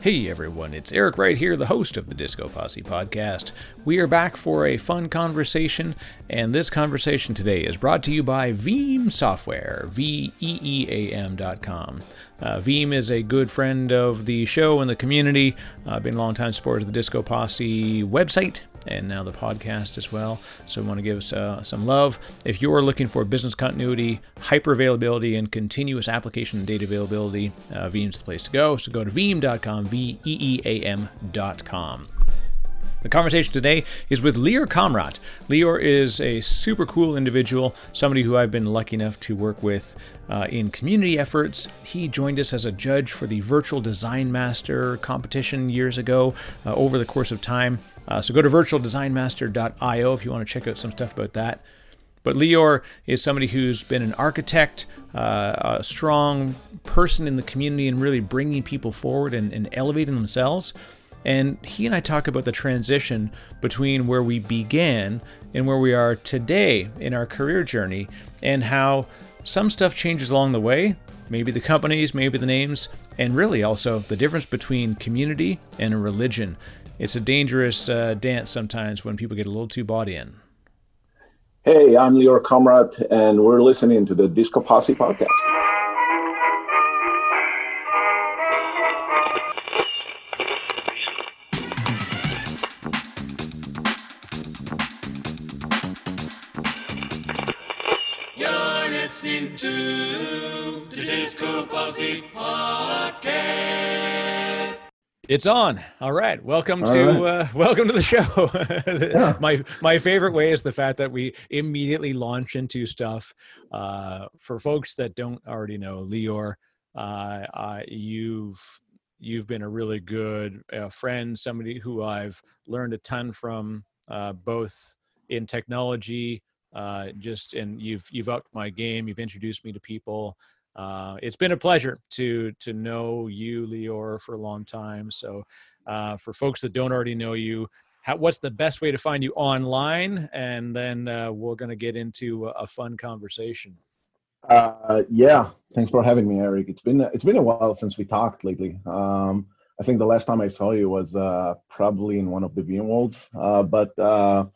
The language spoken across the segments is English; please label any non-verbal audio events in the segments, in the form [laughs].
Hey everyone, it's Eric right here, the host of the Disco Posse podcast. We are back for a fun conversation, and this conversation today is brought to you by Veeam Software, V E E A M.com. Uh, Veeam is a good friend of the show and the community, uh, been a long time supporter of the Disco Posse website, and now the podcast as well. So, want to give us uh, some love. If you're looking for business continuity, hyper availability, and continuous application and data availability, uh, Veeam's the place to go. So, go to veeam.com, V E E A M.com. The conversation today is with Lior Kamrat. Lior is a super cool individual, somebody who I've been lucky enough to work with uh, in community efforts. He joined us as a judge for the Virtual Design Master competition years ago uh, over the course of time. Uh, so go to virtualdesignmaster.io if you want to check out some stuff about that. But Lior is somebody who's been an architect, uh, a strong person in the community, and really bringing people forward and, and elevating themselves. And he and I talk about the transition between where we began and where we are today in our career journey, and how some stuff changes along the way. Maybe the companies, maybe the names, and really also the difference between community and a religion. It's a dangerous uh, dance sometimes when people get a little too bought in. Hey, I'm Lior Kamrat, and we're listening to the Disco Posse podcast. You're listening to the Disco Posse podcast. It's on. All right. Welcome All to right. uh, [laughs] welcome to the show. [laughs] Yeah. My my favorite way is the fact that we immediately launch into stuff. Uh, for folks that don't already know, Lior, uh, uh, you've you've been a really good uh, friend, somebody who I've learned a ton from, uh, both in technology, uh, just and you've you've upped my game. You've introduced me to people uh, it's been a pleasure to to know you, Lior, for a long time. So, uh, for folks that don't already know you, how, what's the best way to find you online? And then uh, we're going to get into a, a fun conversation. Uh, yeah, thanks for having me, Eric. It's been it's been a while since we talked lately. Um, I think the last time I saw you was uh, probably in one of the VM worlds. Uh, but uh,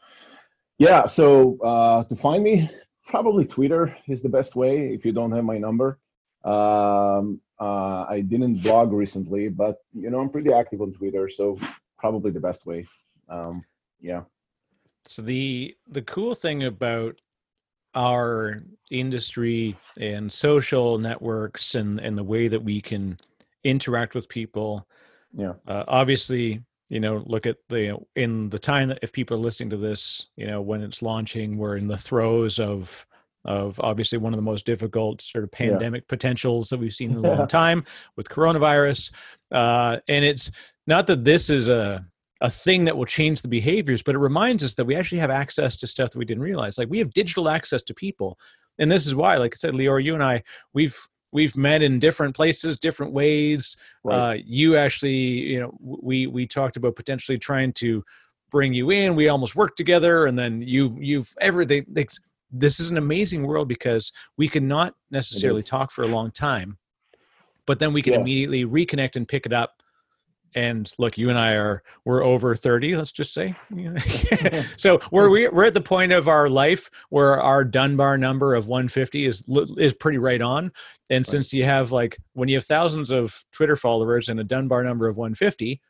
yeah, so to find me, probably Twitter is the best way if you don't have my number. Um, uh, I didn't blog recently, but you know I'm pretty active on Twitter, so probably the best way. Um, yeah. So the the cool thing about our industry and social networks and and the way that we can interact with people Yeah. uh, obviously you know look at the in the time that if people are listening to this you know when it's launching we're in the throes of of obviously one of the most difficult sort of Yeah. pandemic potentials that we've seen in a long [laughs] time with coronavirus. Uh, and it's not that this is a a thing that will change the behaviors but it reminds us that we actually have access to stuff that we didn't realize. Like we have digital access to people. And this is why like i said Lior, you and i we've we've met in different places different ways. Right. uh, you actually you know we we talked about potentially trying to bring you in. We almost worked together and then you you've everything like, this is an amazing world because we can not necessarily talk for a long time but then we can Yeah. immediately reconnect and pick it up. And look you and i are we're over 30 let's just say. [laughs] So we're we- we're at the point of our life where our dunbar number of 150 is is pretty right on. And since you have like when you have thousands of twitter followers and a dunbar number of 150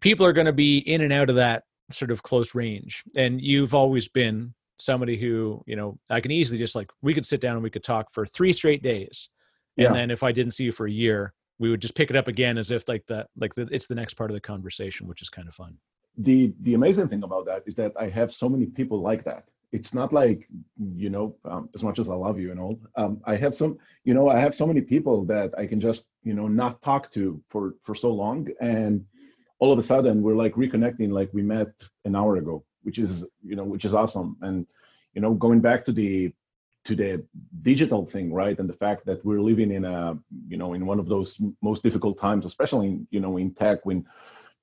people are going to be in and out of that sort of close range. And you've always been somebody who you know i can easily just like we could sit down and we could talk for three straight days and Yeah. then if i didn't see you for a year we would just pick it up again as if like that like the, it's the next part of the conversation which is kind of fun the the amazing thing about that is that I have so many people like that. It's not like you know, um, as much as I love you and all, um, I have some, you know, I have so many people that I can just you know not talk to for for so long, and all of a sudden we're like reconnecting, like we met an hour ago, which is you know, which is awesome, and you know, going back to the to the digital thing, right, and the fact that we're living in a you know in one of those most difficult times, especially in, you know in tech when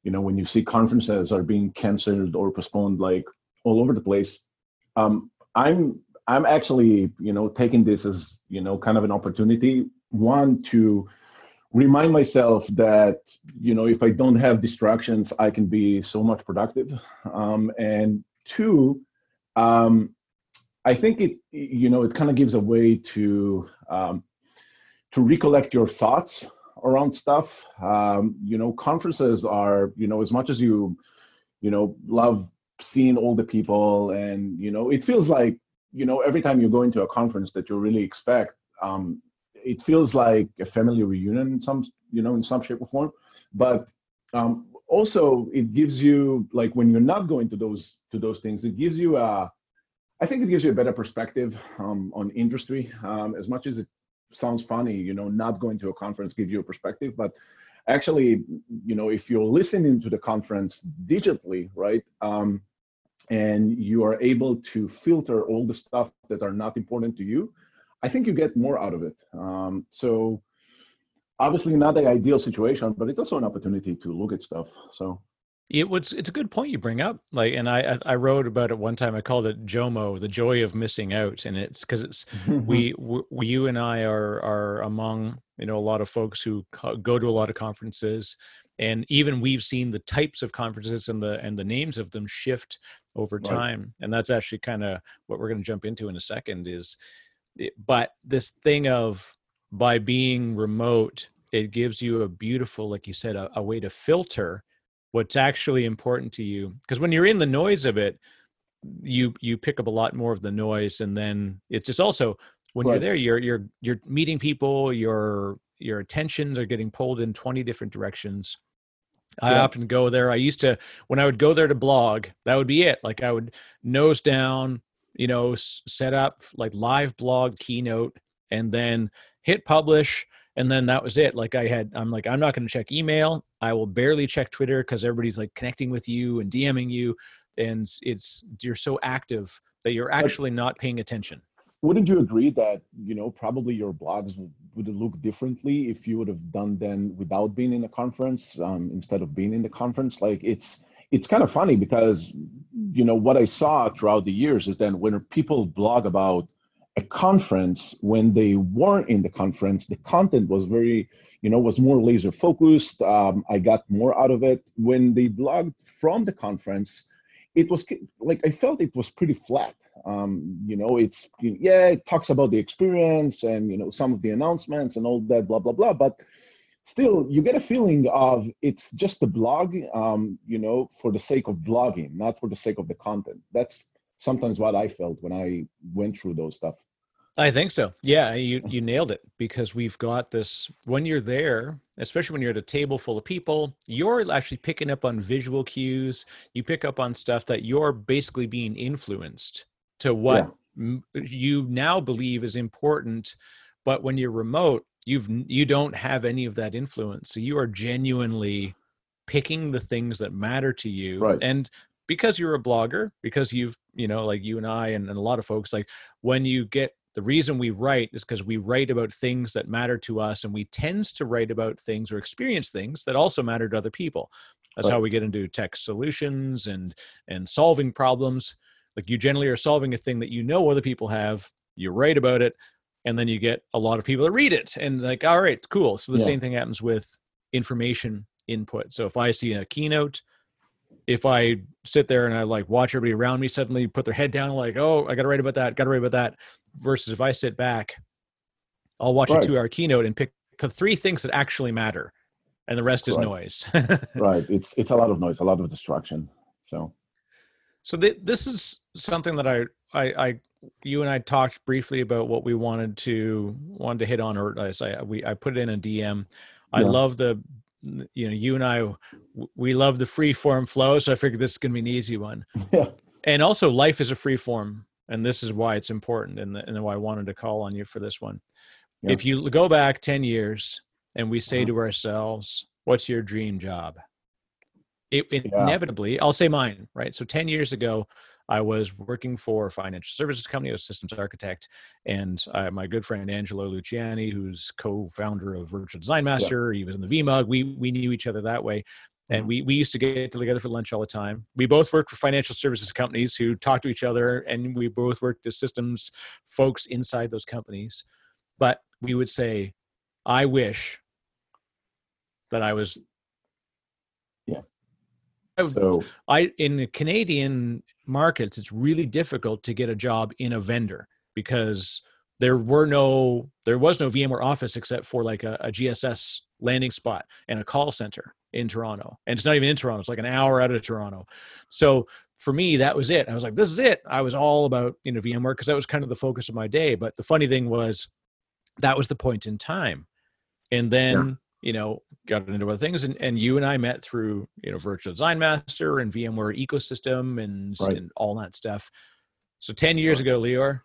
you know when you see conferences are being canceled or postponed like all over the place um, i'm i'm actually you know taking this as you know kind of an opportunity one to remind myself that you know if I don't have distractions, I can be so much productive. Um, and two, um, I think it you know it kind of gives a way to um, to recollect your thoughts around stuff. Um, you know, conferences are you know as much as you you know love seeing all the people and you know it feels like you know every time you go into a conference that you really expect um, it feels like a family reunion in some you know in some shape or form but um, also it gives you like when you're not going to those to those things it gives you a i think it gives you a better perspective um, on industry. Um, as much as it sounds funny you know not going to a conference gives you a perspective but actually you know if you're listening to the conference digitally right um, and you are able to filter all the stuff that are not important to you i think you get more out of it. Um, so obviously not the ideal situation but it's also an opportunity to look at stuff so it was it's a good point you bring up like and i i wrote about it one time i called it jomo the joy of missing out and it's because it's [laughs] we, we you and i are are among you know a lot of folks who go to a lot of conferences and even we've seen the types of conferences and the and the names of them shift over time right. and that's actually kind of what we're going to jump into in a second is but this thing of by being remote it gives you a beautiful like you said a, a way to filter what's actually important to you because when you're in the noise of it you you pick up a lot more of the noise and then it's just also when right. you're there you're you're you're meeting people your your attentions are getting pulled in 20 different directions I often go there. I used to when I would go there to blog, that would be it. Like I would nose down, you know, s- set up like live blog keynote and then hit publish and then that was it. Like I had I'm like I'm not going to check email. I will barely check Twitter cuz everybody's like connecting with you and DMing you and it's you're so active that you're actually not paying attention wouldn't you agree that you know probably your blogs would look differently if you would have done them without being in the conference um, instead of being in the conference like it's it's kind of funny because you know what i saw throughout the years is that when people blog about a conference when they weren't in the conference the content was very you know was more laser focused. Um, i got more out of it. When they blogged from the conference it was like i felt it was pretty flat. Um, you know it's yeah it talks about the experience and you know some of the announcements and all that blah blah blah but still you get a feeling of it's just a blog um, you know for the sake of blogging not for the sake of the content. That's sometimes what i felt when i went through those stuff I think so. Yeah, you you nailed it because we've got this when you're there, especially when you're at a table full of people, you're actually picking up on visual cues. You pick up on stuff that you're basically being influenced to what yeah. you now believe is important but when you're remote you've you don't have any of that influence so you are genuinely picking the things that matter to you right. and because you're a blogger because you've you know like you and i and, and a lot of folks like when you get the reason we write is because we write about things that matter to us and we tend to write about things or experience things that also matter to other people that's right. how we get into tech solutions and and solving problems like you generally are solving a thing that you know other people have you write about it and then you get a lot of people that read it and like all right cool so the yeah. same thing happens with information input so if i see a keynote if i sit there and i like watch everybody around me suddenly put their head down like oh i gotta write about that gotta write about that versus if i sit back i'll watch right. a two hour keynote and pick the three things that actually matter and the rest is right. noise [laughs] right it's it's a lot of noise a lot of distraction so so th- this is something that I, I, I, you and I talked briefly about what we wanted to wanted to hit on, or I say we I put it in a DM. I yeah. love the, you know, you and I, we love the free form flow. So I figured this is going to be an easy one. [laughs] Yeah. And also, life is a free form, and this is why it's important, and, the, and why I wanted to call on you for this one. Yeah. If you go back ten years and we say uh-huh. to ourselves, "What's your dream job?" it, yeah. inevitably i'll say mine right so 10 years ago i was working for a financial services company i was systems architect and uh, my good friend angelo luciani who's co-founder of virtual design master yeah. he was in the vmug we we knew each other that way and mm-hmm. we, we used to get together for lunch all the time. We both worked for financial services companies who talked to each other, and we both worked as systems folks inside those companies. But we would say, I wish that I was. Yeah. So I in the Canadian markets, it's really difficult to get a job in a vendor because there were no there was no VMware office except for like a, a GSS landing spot and a call center in Toronto. And it's not even in Toronto, it's like an hour out of Toronto. So for me, that was it. I was like, this is it. I was all about, you know, VMware because that was kind of the focus of my day. But the funny thing was that was the point in time. And then, you know, got into other things and, and you and I met through, you know, Virtual Design Master and VMware ecosystem and, Right. and all that stuff. So 10 years ago, Lior,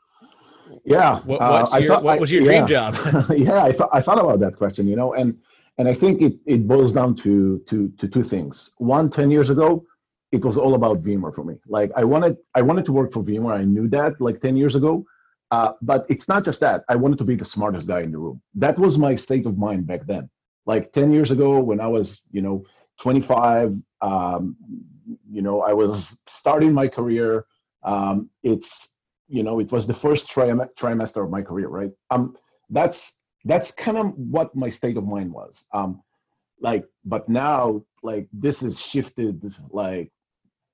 yeah, what, uh, I your, thought- what was your dream yeah. job? [laughs] yeah, I thought I thought about that question, you know, and and I think it, it boils down to to to two things. One, 10 years ago, it was all about VMware for me. Like I wanted I wanted to work for VMware. I knew that like 10 years ago. Uh, but it's not just that. I wanted to be the smartest guy in the room. That was my state of mind back then. Like 10 years ago, when I was, you know, 25, um, you know, I was starting my career. Um, it's, you know, it was the first trim- trimester of my career, right? Um, that's that's kind of what my state of mind was. Um, like, but now, like, this is shifted, like,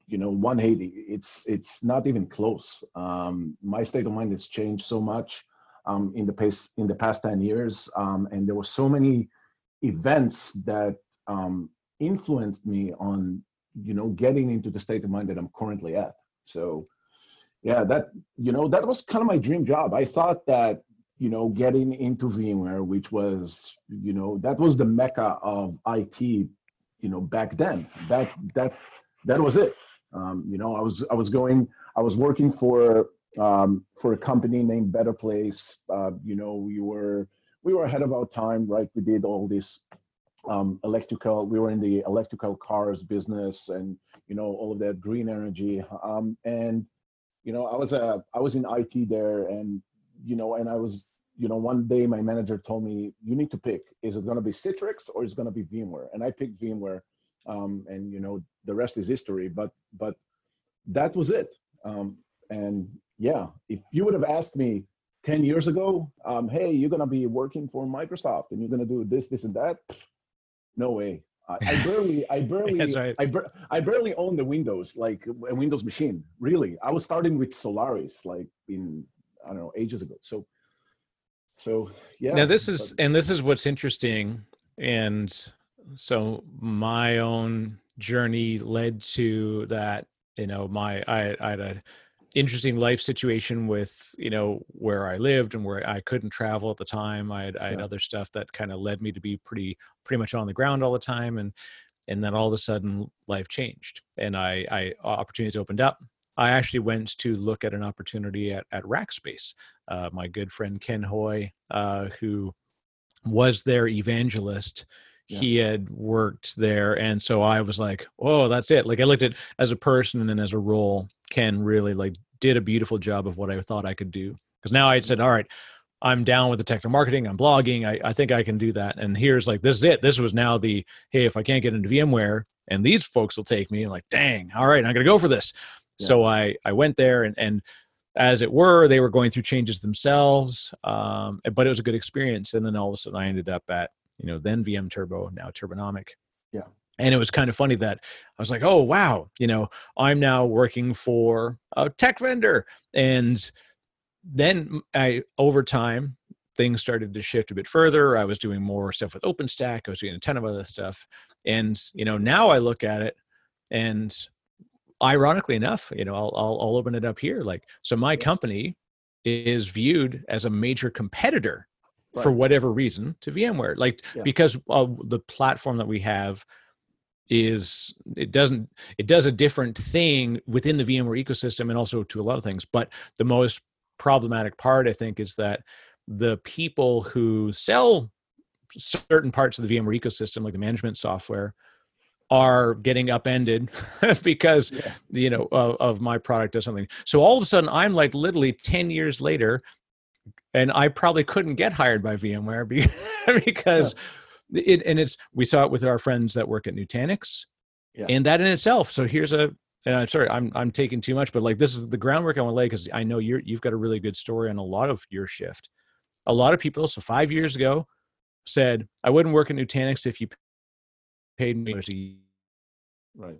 you know, 180. It's it's not even close. Um, my state of mind has changed so much um, in the pace in the past 10 years, um, and there were so many events that um, influenced me on, you know, getting into the state of mind that I'm currently at. So, yeah, that you know, that was kind of my dream job. I thought that you know, getting into VMware, which was, you know, that was the mecca of IT, you know, back then. That that that was it. Um, you know, I was I was going, I was working for um, for a company named Better Place. Uh, you know, we were we were ahead of our time, right? We did all this um, electrical. We were in the electrical cars business, and you know, all of that green energy. Um, and you know, I was a I was in IT there, and you know, and I was, you know, one day my manager told me, you need to pick, is it going to be Citrix or is it going to be VMware? And I picked VMware, um, and you know, the rest is history. But but that was it. Um, and yeah, if you would have asked me 10 years ago, um, hey, you're going to be working for Microsoft and you're going to do this, this, and that, no way. I, I [laughs] barely, I barely, right. I, bar- I barely own the Windows, like a Windows machine. Really, I was starting with Solaris, like in I don't know ages ago. So, so yeah. now this is and this is what's interesting and so my own journey led to that you know my i, I had a interesting life situation with you know where i lived and where i couldn't travel at the time i had, I had Yeah. other stuff that kind of led me to be pretty pretty much on the ground all the time and and then all of a sudden life changed and i i opportunities opened up i actually went to look at an opportunity at at rackspace uh, my good friend ken hui uh, who was their evangelist Yeah. he had worked there and so i was like oh that's it like i looked at as a person and as a role ken really like did a beautiful job of what i thought i could do. Because now i said all right i'm down with the technical marketing i'm blogging I, I think i can do that. And here's like this is it. This was now the hey if i can't get into vmware and these folks will take me like dang all right i'm gonna go for this. So i i went there and and as it were they were going through changes themselves um, but it was a good experience. And then all of a sudden i ended up at you know then vm turbo now turbonomic. Yeah. And it was kind of funny that i was like oh wow you know i'm now working for a tech vendor. And then i over time things started to shift a bit further. I was doing more stuff with openstack i was doing a ton of other stuff and you know now i look at it and ironically enough you know i'll, I'll, I'll open it up here like so my company is viewed as a major competitor for whatever reason to VMware, like Yeah. because uh, the platform that we have is it doesn't it does a different thing within the VMware ecosystem and also to a lot of things. But the most problematic part, I think, is that the people who sell certain parts of the VMware ecosystem, like the management software, are getting upended [laughs] because Yeah. you know of, of my product or something. So all of a sudden, I'm like literally ten years later, and I probably couldn't get hired by VMware be- [laughs] because it and it's we saw it with our friends that work at Nutanix, Yeah. and that in itself. So here's a and I'm sorry, I'm I'm taking too much, but like this is the groundwork I want to lay because I know you're you've got a really good story on a lot of your shift. A lot of people, so five years ago, said I wouldn't work at Nutanix if you paid me a Right.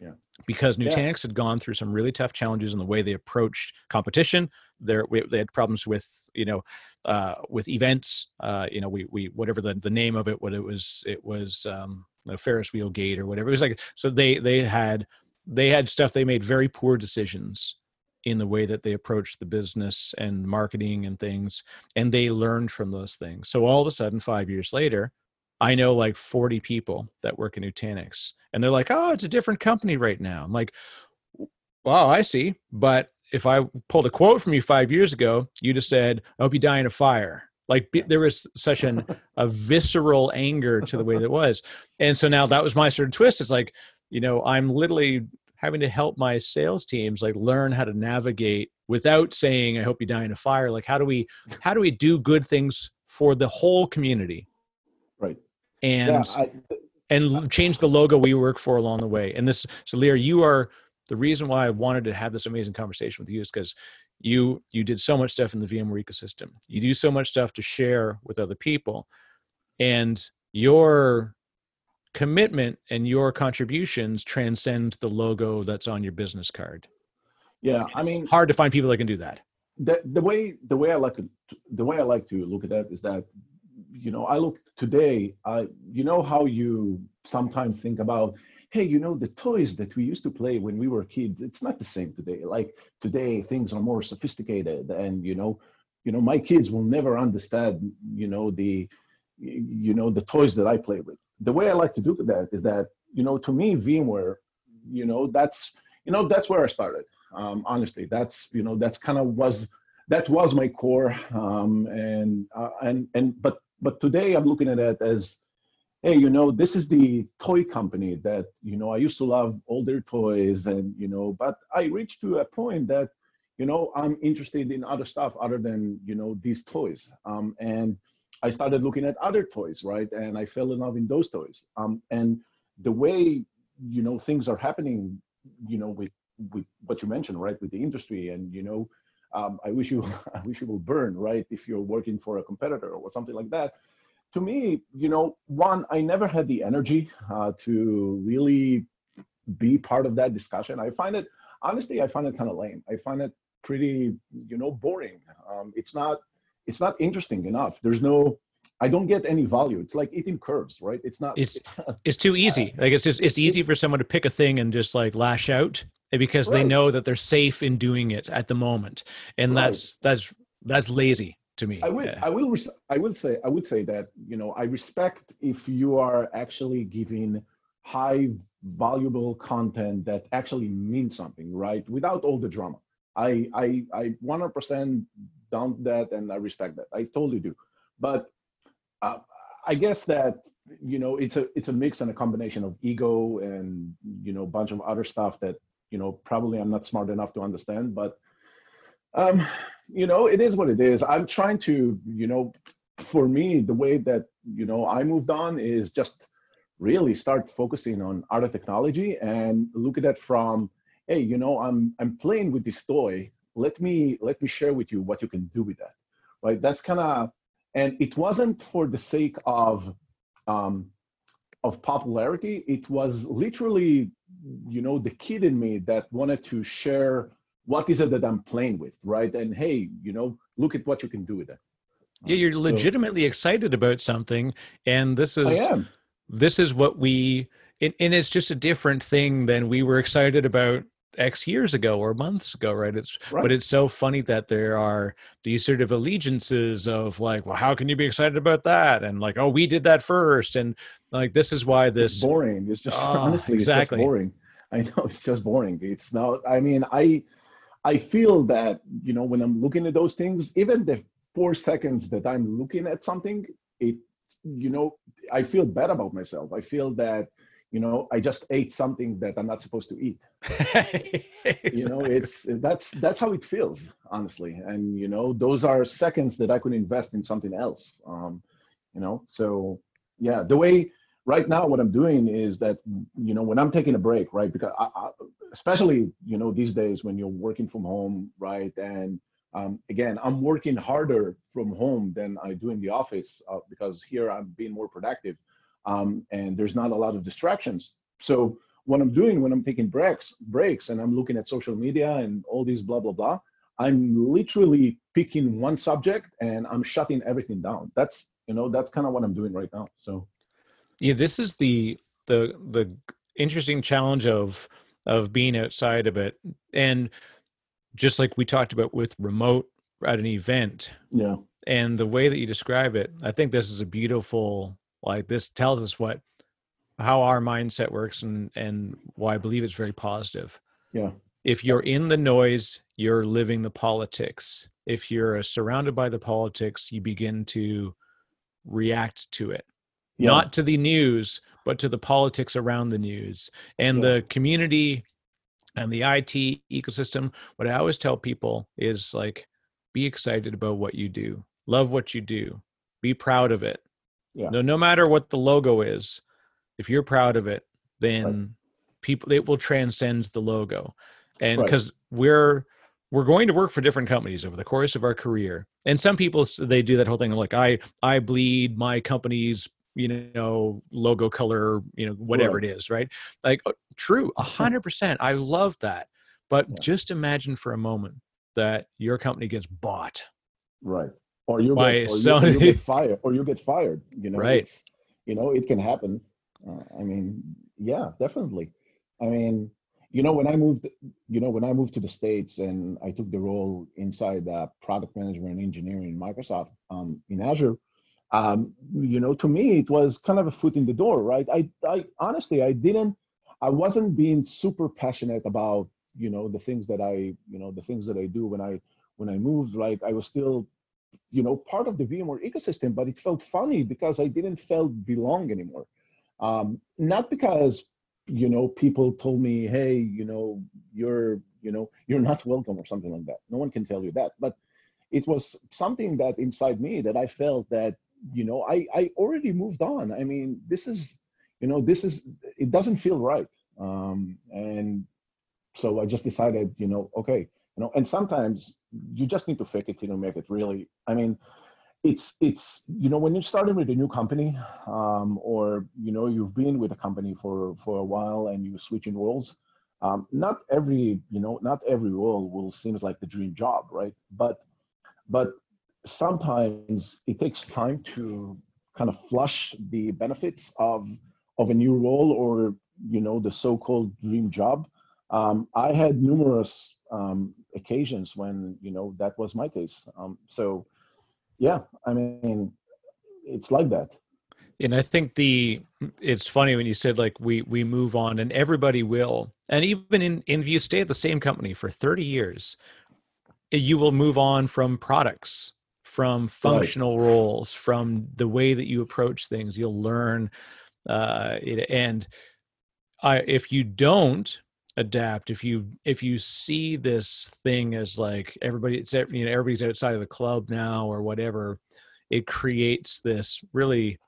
Yeah. Because Yeah. Nutanix had gone through some really tough challenges in the way they approached competition. There, we, they had problems with, you know, uh, with events. Uh, you know, we we whatever the, the name of it, what it was, it was um, the Ferris wheel gate or whatever. It was like so they they had they had stuff. They made very poor decisions in the way that they approached the business and marketing and things, and they learned from those things. So all of a sudden, five years later, I know like 40 people that work in Nutanix, and they're like, "Oh, it's a different company right now." I'm like, "Wow, I see." But if I pulled a quote from you five years ago, you'd have said, "I hope you die in a fire." Like there was such an [laughs] a visceral anger to the way that it was, and so now that was my sort of twist. It's like, you know, I'm literally having to help my sales teams like learn how to navigate without saying, "I hope you die in a fire." Like, how do we how do we do good things for the whole community? And yeah, I, and change the logo we work for along the way. And this, so Lior, you are the reason why I wanted to have this amazing conversation with you is because you you did so much stuff in the VMware ecosystem. You do so much stuff to share with other people, and your commitment and your contributions transcend the logo that's on your business card. yeah, I mean, Hard to find people that can do that. the, the way the way I like to, the way I like to look at that is that you know I look today I you know how you sometimes think about hey you know the toys that we used to play when we were kids it's not the same today like today things are more sophisticated and you know you know my kids will never understand you know the you know the toys that I play with the way I like to do that is that you know to me VMware you know that's you know that's where I started um, honestly that's you know that's kind of was that was my core um, and uh, and and but but today i'm looking at it as hey you know this is the toy company that you know i used to love all their toys and you know but i reached to a point that you know i'm interested in other stuff other than you know these toys. Um, and i started looking at other toys right? And i fell in love in those toys. Um, and the way you know things are happening you know with with what you mentioned right with the industry and you know um, I wish you [laughs] I wish you will burn right if you're working for a competitor or something like that. To me, you know, one I never had the energy uh, to really be part of that discussion. I find it honestly I find it kind of lame. I find it pretty you know boring. Um, it's not it's not interesting enough. There's no I don't get any value. It's like eating curves, right? It's not. It's [laughs] it's too easy. Like it's just it's easy for someone to pick a thing and just like lash out eh, because they know that they're safe in doing it at the moment, and Right. that's that's that's lazy to me. I will. Yeah. I will. res- I will say. I would say that you know I respect if you are actually giving high valuable content that actually means something, right? Without all the drama. I I I 100% down that, and I respect that. I totally do. But uh, I guess that you know it's a it's a mix and a combination of ego and you know a bunch of other stuff that you know probably I'm not smart enough to understand, but um you know it is what it is. I'm trying to you know for me the way that you know i moved on is just really start focusing on other technology and look at it from hey you know i'm i'm playing with this toy. Let me let me share with you what you can do with that right? That's kind of and it wasn't for the sake of um of popularity. It was literally you know the kid in me that wanted to share what is it that I'm playing with, right? And hey, you know, look at what you can do with it. yeah, you're So, legitimately excited about something, and this is this is what we and, and it's just a different thing than we were excited about X years ago or months ago, right? It's Right. but it's so funny that there are these sort of allegiances of like, well, how can you be excited about that? And like, oh, we did that first, and like this is why It's this boring. It's just [laughs] Ah, honestly, exactly. it's just boring. I know [laughs] it's just boring. It's not. I mean, I I feel that you know when I'm looking at those things, even the four seconds that I'm looking at something, it you know I feel bad about myself. I feel that you know I just ate something that I'm not supposed to eat. [laughs] you know it's that's that's how it feels honestly. And you know those are seconds that i could invest in something else um you know? So yeah the way right now what i'm doing is that you know when i'm taking a break right because I, I, especially you know these days when you're working from home right and um, again i'm working harder from home than i do in the office uh, because here i'm being more productive um, and there's not a lot of distractions. So what I'm doing when I'm taking breaks, breaks, and I'm looking at social media and all these blah blah blah, I'm literally picking one subject and I'm shutting everything down. That's you know that's kind of what I'm doing right now. So yeah, this is the the the interesting challenge of of being outside of it, and just like we talked about with remote at an event. Yeah. And the way that you describe it, I think this is a beautiful like this tells us what how our mindset works and and why I believe it's very positive. Yeah. If you're in the noise, you're living the politics. If you're uh, surrounded by the politics, you begin to react to it. Yeah. Not to the news, but to the politics around the news. And yeah. the community and the IT ecosystem, what I always tell people is like be excited about what you do. Love what you do. Be proud of it. Yeah. No, no matter what the logo is, if you're proud of it, then right. people it will transcend the logo. And because right. we're we're going to work for different companies over the course of our career. And some people they do that whole thing like I I bleed my company's you know logo color you know whatever right. it is right like uh, true a [laughs] hundred percent i love that but yeah. just imagine for a moment that your company gets bought right or you get, or you, you get [laughs] fired or you get fired you know right you know it can happen uh, I mean, yeah, definitely. I mean, you know, when I moved, you know, when I moved to the states and I took the role inside uh, product management and engineering in Microsoft um, in Azure, um, you know, to me it was kind of a foot in the door, right? I, I honestly, I didn't, I wasn't being super passionate about, you know, the things that I, you know, the things that I do when I, when I moved. Like I was still, you know, part of the VMware ecosystem, but it felt funny because I didn't felt belong anymore. Um, not because you know people told me, hey, you know, you're you know you're not welcome or something like that. No one can tell you that, but it was something that inside me that I felt that you know I I already moved on. I mean, this is you know this is it doesn't feel right, um, and so I just decided, you know, okay, you know, and sometimes you just need to fake it till you make it. Really, I mean, it's it's you know when you're starting with a new company um, or you know you've been with a company for for a while and you're switching roles um, not every you know not every role will seem like the dream job right but but sometimes it takes time to kind of flush the benefits of of a new role or you know the so-called dream job um, i had numerous um, occasions when you know that was my case. Um, so yeah i mean it's like that. And i think the it's funny when you said like we we move on and everybody will and even in, in if you stay at the same company for 30 years you will move on from products from functional right. roles from the way that you approach things. You'll learn uh, it, and I, if you don't adapt if you if you see this thing as like everybody it's you know everybody's outside of the club now or whatever it creates this really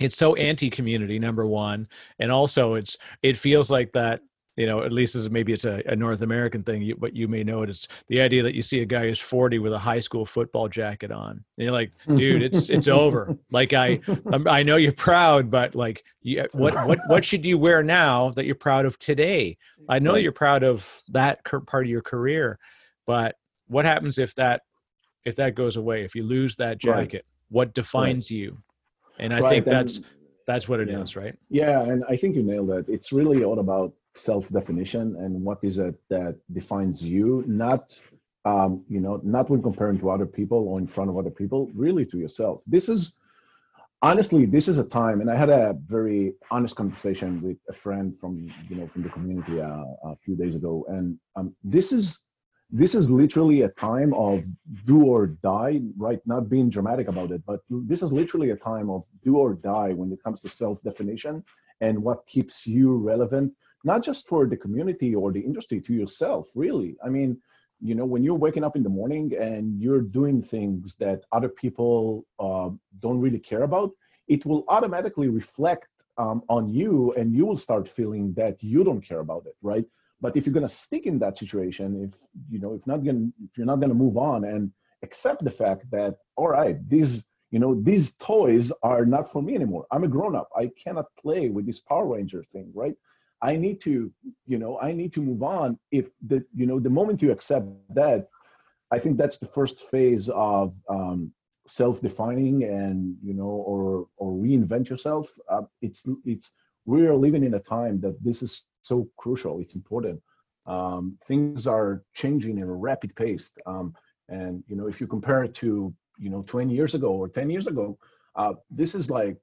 it's so anti-community number one and also it's it feels like that you know, at least as maybe it's a, a North American thing, but you may know it. It's the idea that you see a guy who's 40 with a high school football jacket on. And you're like, dude, it's it's over. Like I I'm, i know you're proud, but like, you, what what what should you wear now that you're proud of today? I know you're proud of that part of your career, but what happens if that if that goes away? If you lose that jacket, right. what defines right. you? And I think that's that's what it yeah. is, right? Yeah, and I think you nailed it. It's really all about self-definition and what is it that defines you not um, you know not when comparing to other people or in front of other people really to yourself. This is honestly this is a time and i had a very honest conversation with a friend from you know from the community uh, a few days ago and um, this is this is literally a time of do or die right? Not being dramatic about it but this is literally a time of do or die when it comes to self-definition and what keeps you relevant not just for the community or the industry, to yourself, really. I mean, you know, when you're waking up in the morning and you're doing things that other people uh, don't really care about, it will automatically reflect um, on you and you will start feeling that you don't care about it, right? But if you're to stick in that situation, if you know, if not going, if you're not to move on and accept the fact that, all right, these you know these toys are not for me anymore i'm a grown up i cannot play with this power ranger thing right i need to you know i need to move on if the you know the moment you accept that i think that's the first phase of um, self-defining and you know or or reinvent yourself. Uh, it's it's we're living in a time that this is so crucial it's important. Um, things are changing in a rapid pace. Um, and you know if you compare it to you know 20 years ago or 10 years ago uh, this is like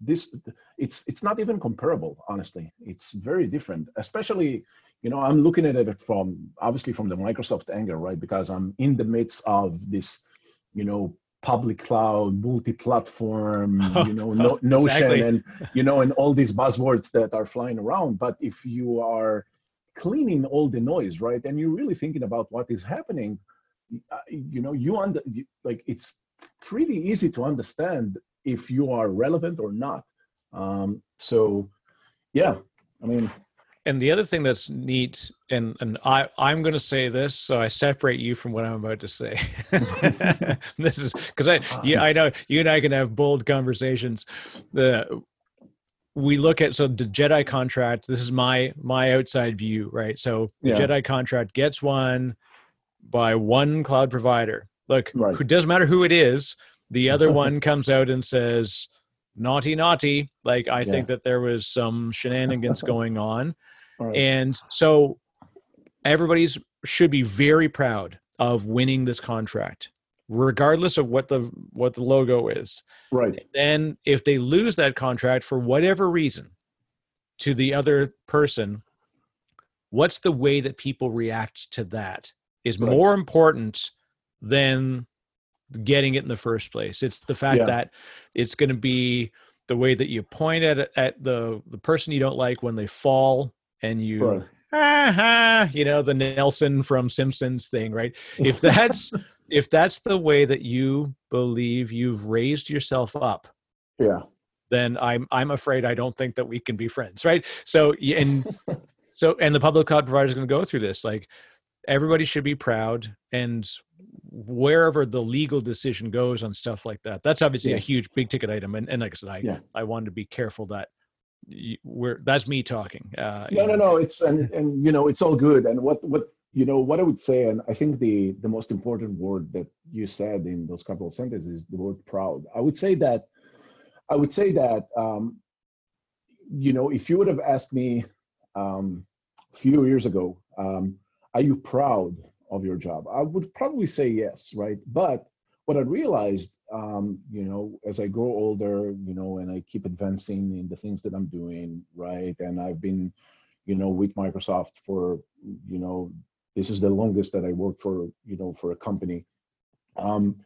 this it's it's not even comparable honestly it's very different especially you know i'm looking at it from obviously from the microsoft angle right because i'm in the midst of this you know public cloud, multi-platform, [laughs] you know, no, Notion, exactly. and you know, and all these buzzwords that are flying around. But if you are cleaning all the noise, right, and you're really thinking about what is happening, uh, you know, you under like it's pretty easy to understand if you are relevant or not. Um, so, yeah, I mean, and the other thing that's neat and and i i'm going to say this so i separate you from what i'm about to say [laughs] this is because i yeah i know you and i can have bold conversations the we look at so the jedi contract this is my my outside view right so the yeah. jedi contract gets won by one cloud provider look right. it doesn't matter who it is the other [laughs] one comes out and says naughty naughty like i yeah. think that there was some shenanigans [laughs] going on right. and so everybody's should be very proud of winning this contract regardless of what the what the logo is right then if they lose that contract for whatever reason to the other person what's the way that people react to that is right. more important than getting it in the first place. It's the fact yeah. that it's going to be the way that you point at at the the person you don't like when they fall and you right. ah, you know the Nelson from Simpsons thing, right? If that's [laughs] if that's the way that you believe you've raised yourself up, yeah, then I'm I'm afraid I don't think that we can be friends, right? So and [laughs] so and the public cloud provider is going to go through this like everybody should be proud and wherever the legal decision goes on stuff like that that's obviously yeah. a huge big ticket item and, and like i said i yeah. i wanted to be careful that we're that's me talking uh, no no no it's and [laughs] and you know it's all good and what what you know what i would say and i think the the most important word that you said in those couple of sentences is the word proud i would say that i would say that um you know if you would have asked me um a few years ago um are you proud of your job? I would probably say yes, right? But what I realized, um, you know, as I grow older, you know, and I keep advancing in the things that I'm doing, right? And I've been, you know, with Microsoft for, you know, this is the longest that I worked for, you know, for a company. Um,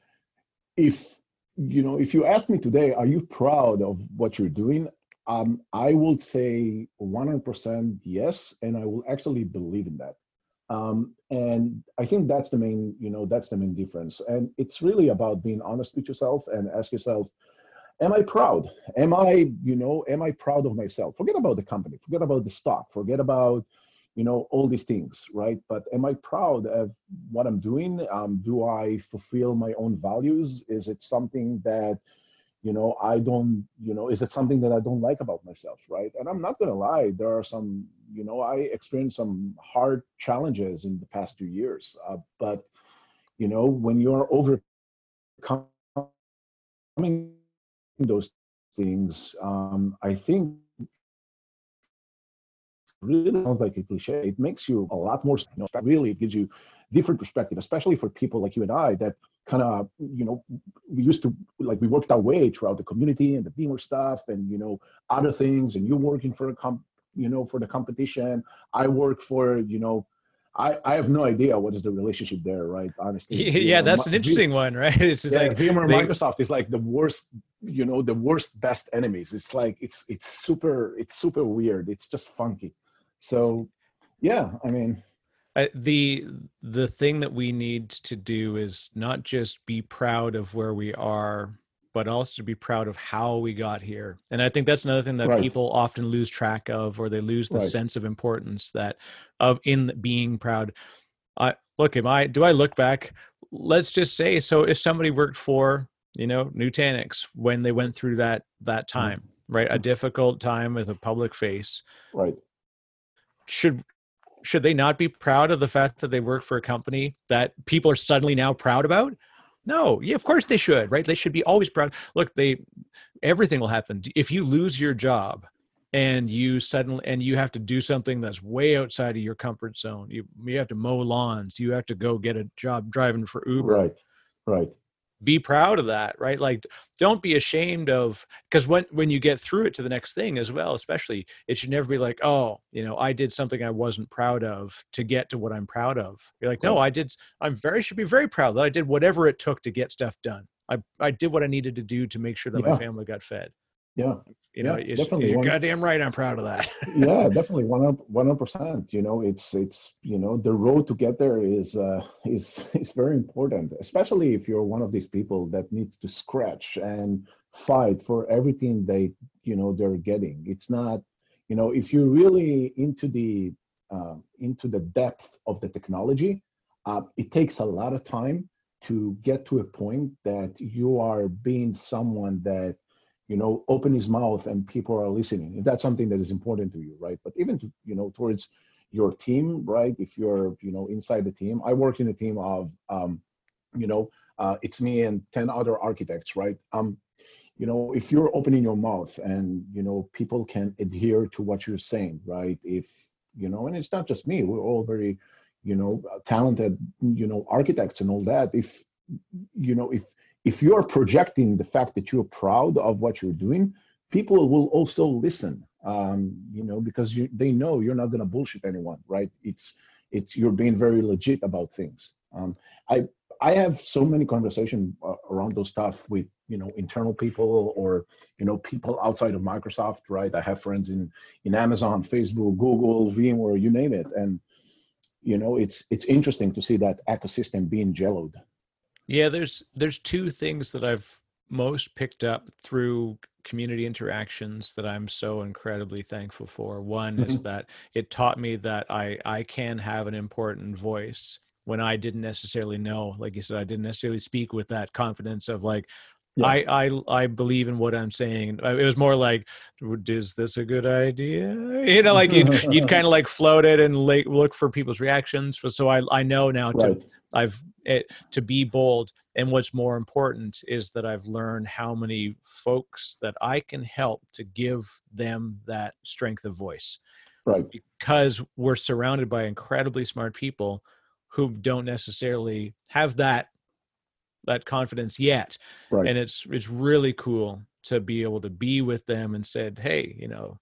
if you know, if you ask me today, are you proud of what you're doing? Um, I would say 100% yes, and I will actually believe in that. Um, and I think that's the main, you know, that's the main difference. And it's really about being honest with yourself and ask yourself, am I proud? Am I, you know, am I proud of myself? Forget about the company, forget about the stock, forget about, you know, all these things, right? But am I proud of what I'm doing? Um, do I fulfill my own values? Is it something that, you know i don't you know is it something that i don't like about myself right? And i'm not going to lie there are some you know i experienced some hard challenges in the past two years uh, but you know when you're overcoming those things um, i think really sounds like a cliche. It makes you a lot more you know, really it gives you different perspective especially for people like you and i that kind of you know we used to like we worked our way throughout the community and the VMware stuff and you know other things and you working for a comp you know for the competition i work for you know I, I have no idea what is the relationship there, right? Honestly, [laughs] yeah, know, that's an interesting v- one, right? [laughs] It's yeah, like VMware they, Microsoft is like the worst, you know, the worst best enemies. It's like it's it's super it's super weird. It's just funky. So, yeah, I mean, uh, the the thing that we need to do is not just be proud of where we are but also to be proud of how we got here and i think that's another thing that right. people often lose track of or they lose the right. sense of importance that of in being proud i look am i do i look back let's just say so if somebody worked for you know nutanix when they went through that that Mm-hmm. time right a difficult time with a public face Right. should should they not be proud of the fact that they work for a company that people are suddenly now proud about no yeah of course they should right they should be always proud look they everything will happen if you lose your job and you suddenly and you have to do something that's way outside of your comfort zone you you have to mow lawns you have to go get a job driving for uber Right. Right. Be proud of that right? Like don't be ashamed of because when when you get through it to the next thing as well especially it should never be like oh you know i did something i wasn't proud of to get to what i'm proud of. You're like no i did i'm very should be very proud that i did whatever it took to get stuff done. I i did what i needed to do to make sure that my family got fed Yeah. you know Yeah, definitely. you're goddamn right i'm proud of that [laughs] yeah definitely one one hundred percent you know it's it's you know the road to get there is uh [laughs] is is very important especially if you're one of these people that needs to scratch and fight for everything they you know they're getting it's not you know if you're really into the uh, into the depth of the technology uh, it takes a lot of time to get to a point that you are being someone that you know open his mouth and people are listening if that's something that is important to you right but even to you know towards your team right if you're you know inside the team i work in a team of um you know uh, it's me and 10 other architects right um you know if you're opening your mouth and you know people can adhere to what you're saying right if you know and it's not just me we're all very you know talented you know architects and all that if you know if if you're projecting the fact that you're proud of what you're doing, people will also listen. Um, you know, because you they know you're not going to bullshit anyone, right? It's it's you're being very legit about things. Um, I I have so many conversations uh, around those stuff with you know internal people or you know people outside of Microsoft, right? I have friends in in Amazon, Facebook, Google, VMware, you name it, and you know it's it's interesting to see that ecosystem being jelloed. Yeah, there's there's two things that I've most picked up through community interactions that I'm so incredibly thankful for. One is mm-hmm. that it taught me that I I can have an important voice when I didn't necessarily know. Like you said, I didn't necessarily speak with that confidence of like Yeah. I I I believe in what I'm saying. It was more like, is this a good idea? [laughs] You know, like you'd you'd [laughs] kind of like float it and like look for people's reactions. So I I know now to I've it, to be bold. And what's more important is that I've learned how many folks that I can help to give them that strength of voice Right. because we're surrounded by incredibly smart people who don't necessarily have that that confidence yet Right. and it's it's really cool to be able to be with them and said hey you know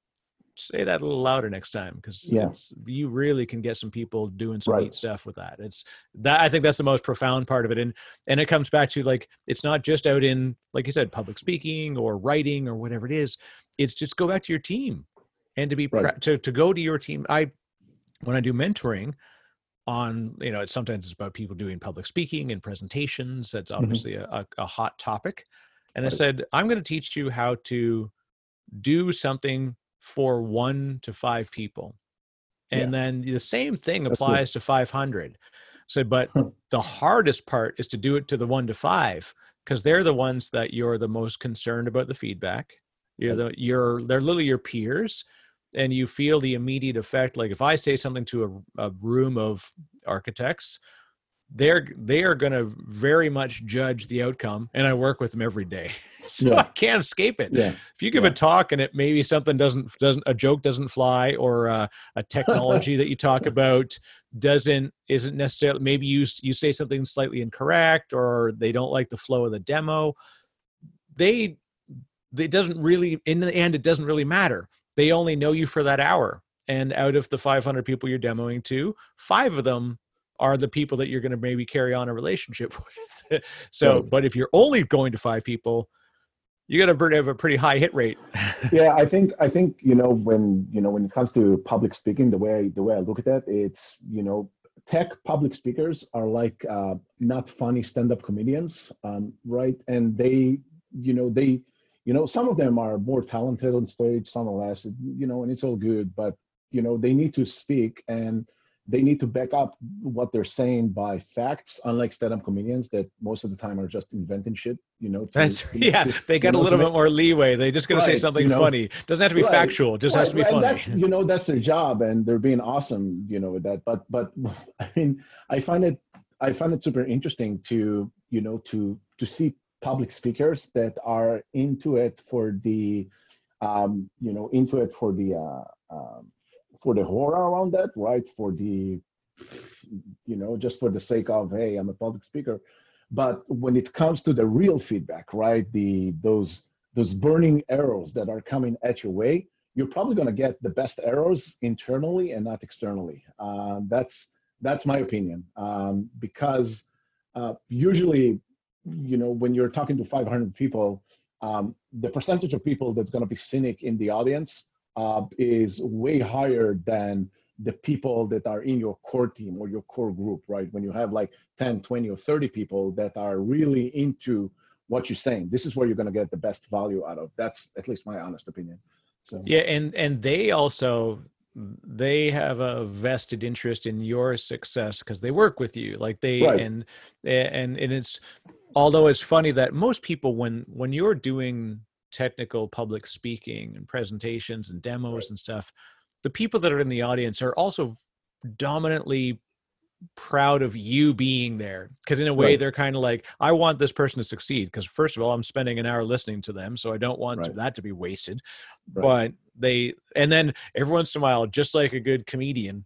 say that a little louder next time because Yeah. you really can get some people doing some Right. neat stuff with that it's that i think that's the most profound part of it and and it comes back to like it's not just out in like you said public speaking or writing or whatever it is it's just go back to your team and to be Right. pra- to, to go to your team i when i do mentoring on you know it's sometimes it's about people doing public speaking and presentations that's mm-hmm. obviously a, a, a hot topic. And i said i'm going to teach you how to do something for one to five people. And then the same thing That's applies to 500 so but the hardest part is to do it to the one to five because they're the ones that you're the most concerned about the feedback. You're the you're they're literally your peers and you feel the immediate effect like if i say something to a, a room of architects they're they are going to very much judge the outcome and i work with them every day [laughs] so Yeah. i can't escape it Yeah. if you give Yeah. a talk and it maybe something doesn't doesn't a joke doesn't fly or uh, a [laughs] technology that you talk about doesn't isn't necessarily maybe you you say something slightly incorrect or they don't like the flow of the demo they it doesn't really in the end it doesn't really matter they only know you for that hour and out of the 500 people you're demoing to five of them are the people that you're going to maybe carry on a relationship [laughs] with. So Right. but if you're only going to five people you got to have a pretty high hit rate. [laughs] Yeah i think i think you know when you know when it comes to public speaking the way the way i look at that it's you know tech public speakers are like uh, not funny stand-up comedians um, right? And they you know they you know some of them are more talented on stage some are less you know and it's all good but you know they need to speak and they need to back up what they're saying by facts, unlike stand-up comedians that most of the time are just inventing shit. You know, to, That's to- [laughs] yeah. to- They got a little bit more leeway. They just gonna say something you know. funny. Doesn't have to be Right, factual. It just has to be funny. that's you know that's their job, and they're being awesome, you know, with that. But but [laughs] I mean, I find it I find it super interesting to you know to to see public speakers that are into it for the um, you know into it for the uh, um, for the horror around that, right? For the you know just for the sake of hey, I'm a public speaker. But when it comes to the real feedback, right? The those those burning arrows that are coming at your way, you're probably going to get the best arrows internally and not externally. Um, that's that's my opinion um, because uh, usually, you know, when you're talking to 500 people, um, the percentage of people that's going to be cynic in the audience uh, is way higher than the people that are in your core team or your core group, right? When you have like 10, 20, or 30 people that are really into what you're saying, this is where you're going to get the best value out of. That's at least my honest opinion. So Yeah, and and they also they have a vested interest in your success because they work with you like they Right. and and and it's although it's funny that most people when when you're doing technical public speaking and presentations and demos Right. and stuff the people that are in the audience are also dominantly proud of you being there because in a way Right. they're kind of like i want this person to succeed because first of all i'm spending an hour listening to them so i don't want Right. that to be wasted but they and then every once in a while just like a good comedian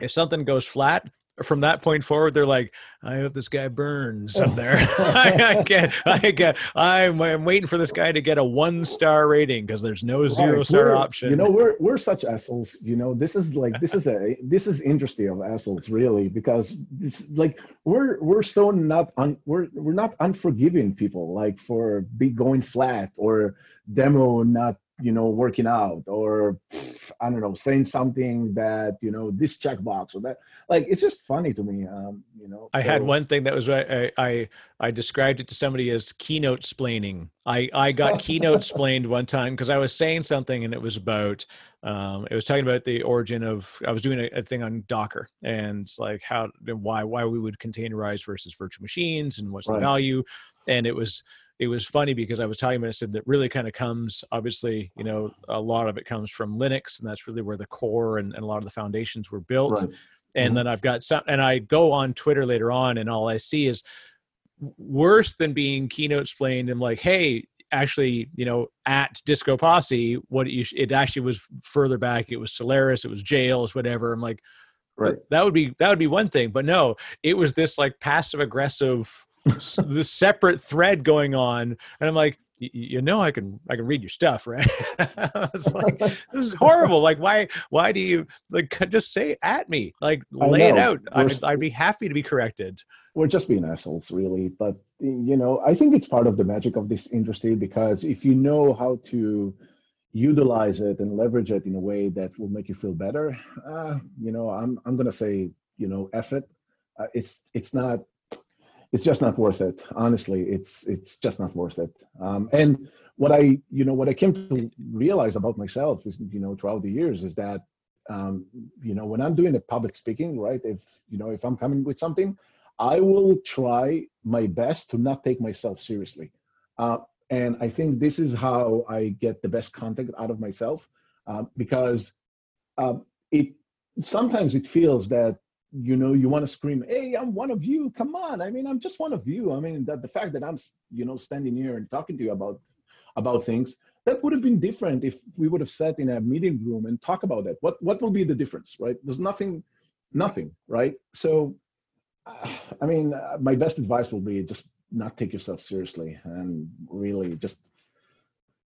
if something goes flat from that point forward they're like i hope this guy burns up [laughs] there [laughs] I, I can't i can't I'm, I'm waiting for this guy to get a one star rating because there's no zero Right, star we're- option You know, we're we're such assholes. You know, this is like this is a this is industry of assholes, really, because it's like we're we're so not un, we're we're not unforgiving people like for be going flat or demo not you know working out or I don't know saying something that you know this checkbox or that like it's just funny to me. Um, you know, I had one thing that was I, I I described it to somebody as keynote splaining. I I got [laughs] keynote splained one time because I was saying something and it was about um it was talking about the origin of I was doing a, a thing on Docker and like how and why why we would containerize versus virtual machines and what's the value and it was it was funny because I was talking about I said that really kind of comes obviously you know a lot of it comes from Linux and that's really where the core and, and a lot of the foundations were built Right. and Mhm. then I've got some, and I go on Twitter later on, and all I see is worse than being keynote explained. I'm like, hey, actually, you know, at Disco Posse, what you, it actually was further back. It was Solaris, it was Jails, whatever. I'm like, Right. that would be that would be one thing, but no, it was this like passive aggressive, this separate thread going on, and I'm like. "Y- y- You know, I can I can read your stuff, right? [laughs] it's like [laughs] this is horrible. Like, why why do you like just say at me? Like, lay it out. I'd, I'd be happy to be corrected. we're just being assholes really but you know i think it's part of the magic of this industry because if you know how to utilize it and leverage it in a way that will make you feel better uh, you know i'm i'm to say you know effort uh, it's it's not it's just not worth it honestly it's it's just not worth it um, and what i you know what i came to realize about myself is you know throughout the years is that um, you know when i'm doing a public speaking right if you know if i'm coming with something I will try my best to not take myself seriously. Uh, and I think this is how I get the best content out of myself uh, because um, it sometimes it feels that you know you want to scream hey i'm one of you come on. I mean i'm just one of you. I mean that the fact that i'm you know standing here and talking to you about about things that would have been different if we would have sat in a meeting room and talk about that what what will be the difference right? There's nothing nothing right? So [sighs] I mean, uh, my best advice will be just not take yourself seriously and really just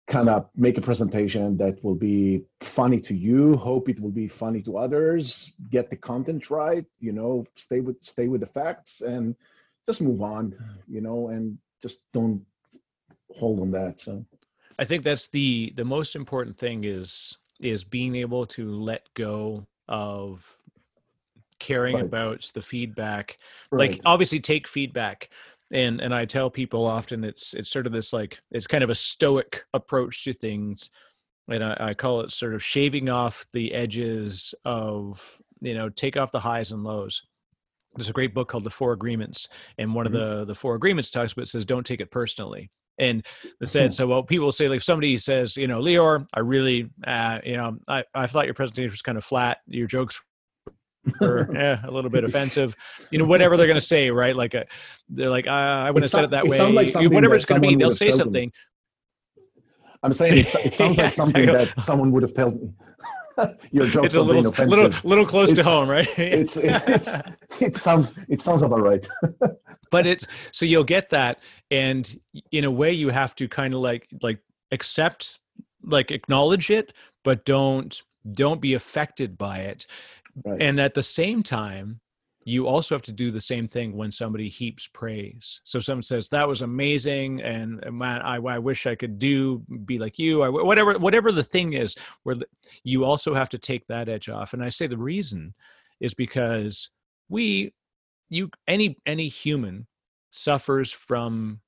kind of make a presentation that will be funny to you. Hope it will be funny to others. Get the content right. You know, stay with stay with the facts and just move on. You know, and just don't hold on that. So I think that's the the most important thing is is being able to let go of caring Right. about the feedback right. like obviously take feedback and and i tell people often it's it's sort of this like it's kind of a stoic approach to things and i, I call it sort of shaving off the edges of you know take off the highs and lows there's a great book called the four agreements and one Mhm. of the the four agreements talks about says don't take it personally and it said [laughs] so well people say like somebody says you know Lior i really uh, you know I, I thought your presentation was kind of flat your jokes were [laughs] eh, a little bit offensive. You know whatever they're going to say right? Like a, they're like uh, i wouldn't have said it that it way. like whatever it's going to be they'll say something. I'm saying it, it [laughs] sounds Yeah, like something that someone would have told me. [laughs] Your jokes it's a little offensive. little little close to home right? It's, it's it sounds it sounds about right. but it's so you'll get that and in a way you have to kind of like like accept like acknowledge it but don't don't be affected by it Right. and at the same time you also have to do the same thing when somebody heaps praise so someone says that was amazing and man i, I wish i could do be like you I, whatever whatever the thing is where the- you also have to take that edge off and i say the reason is because we you any any human suffers from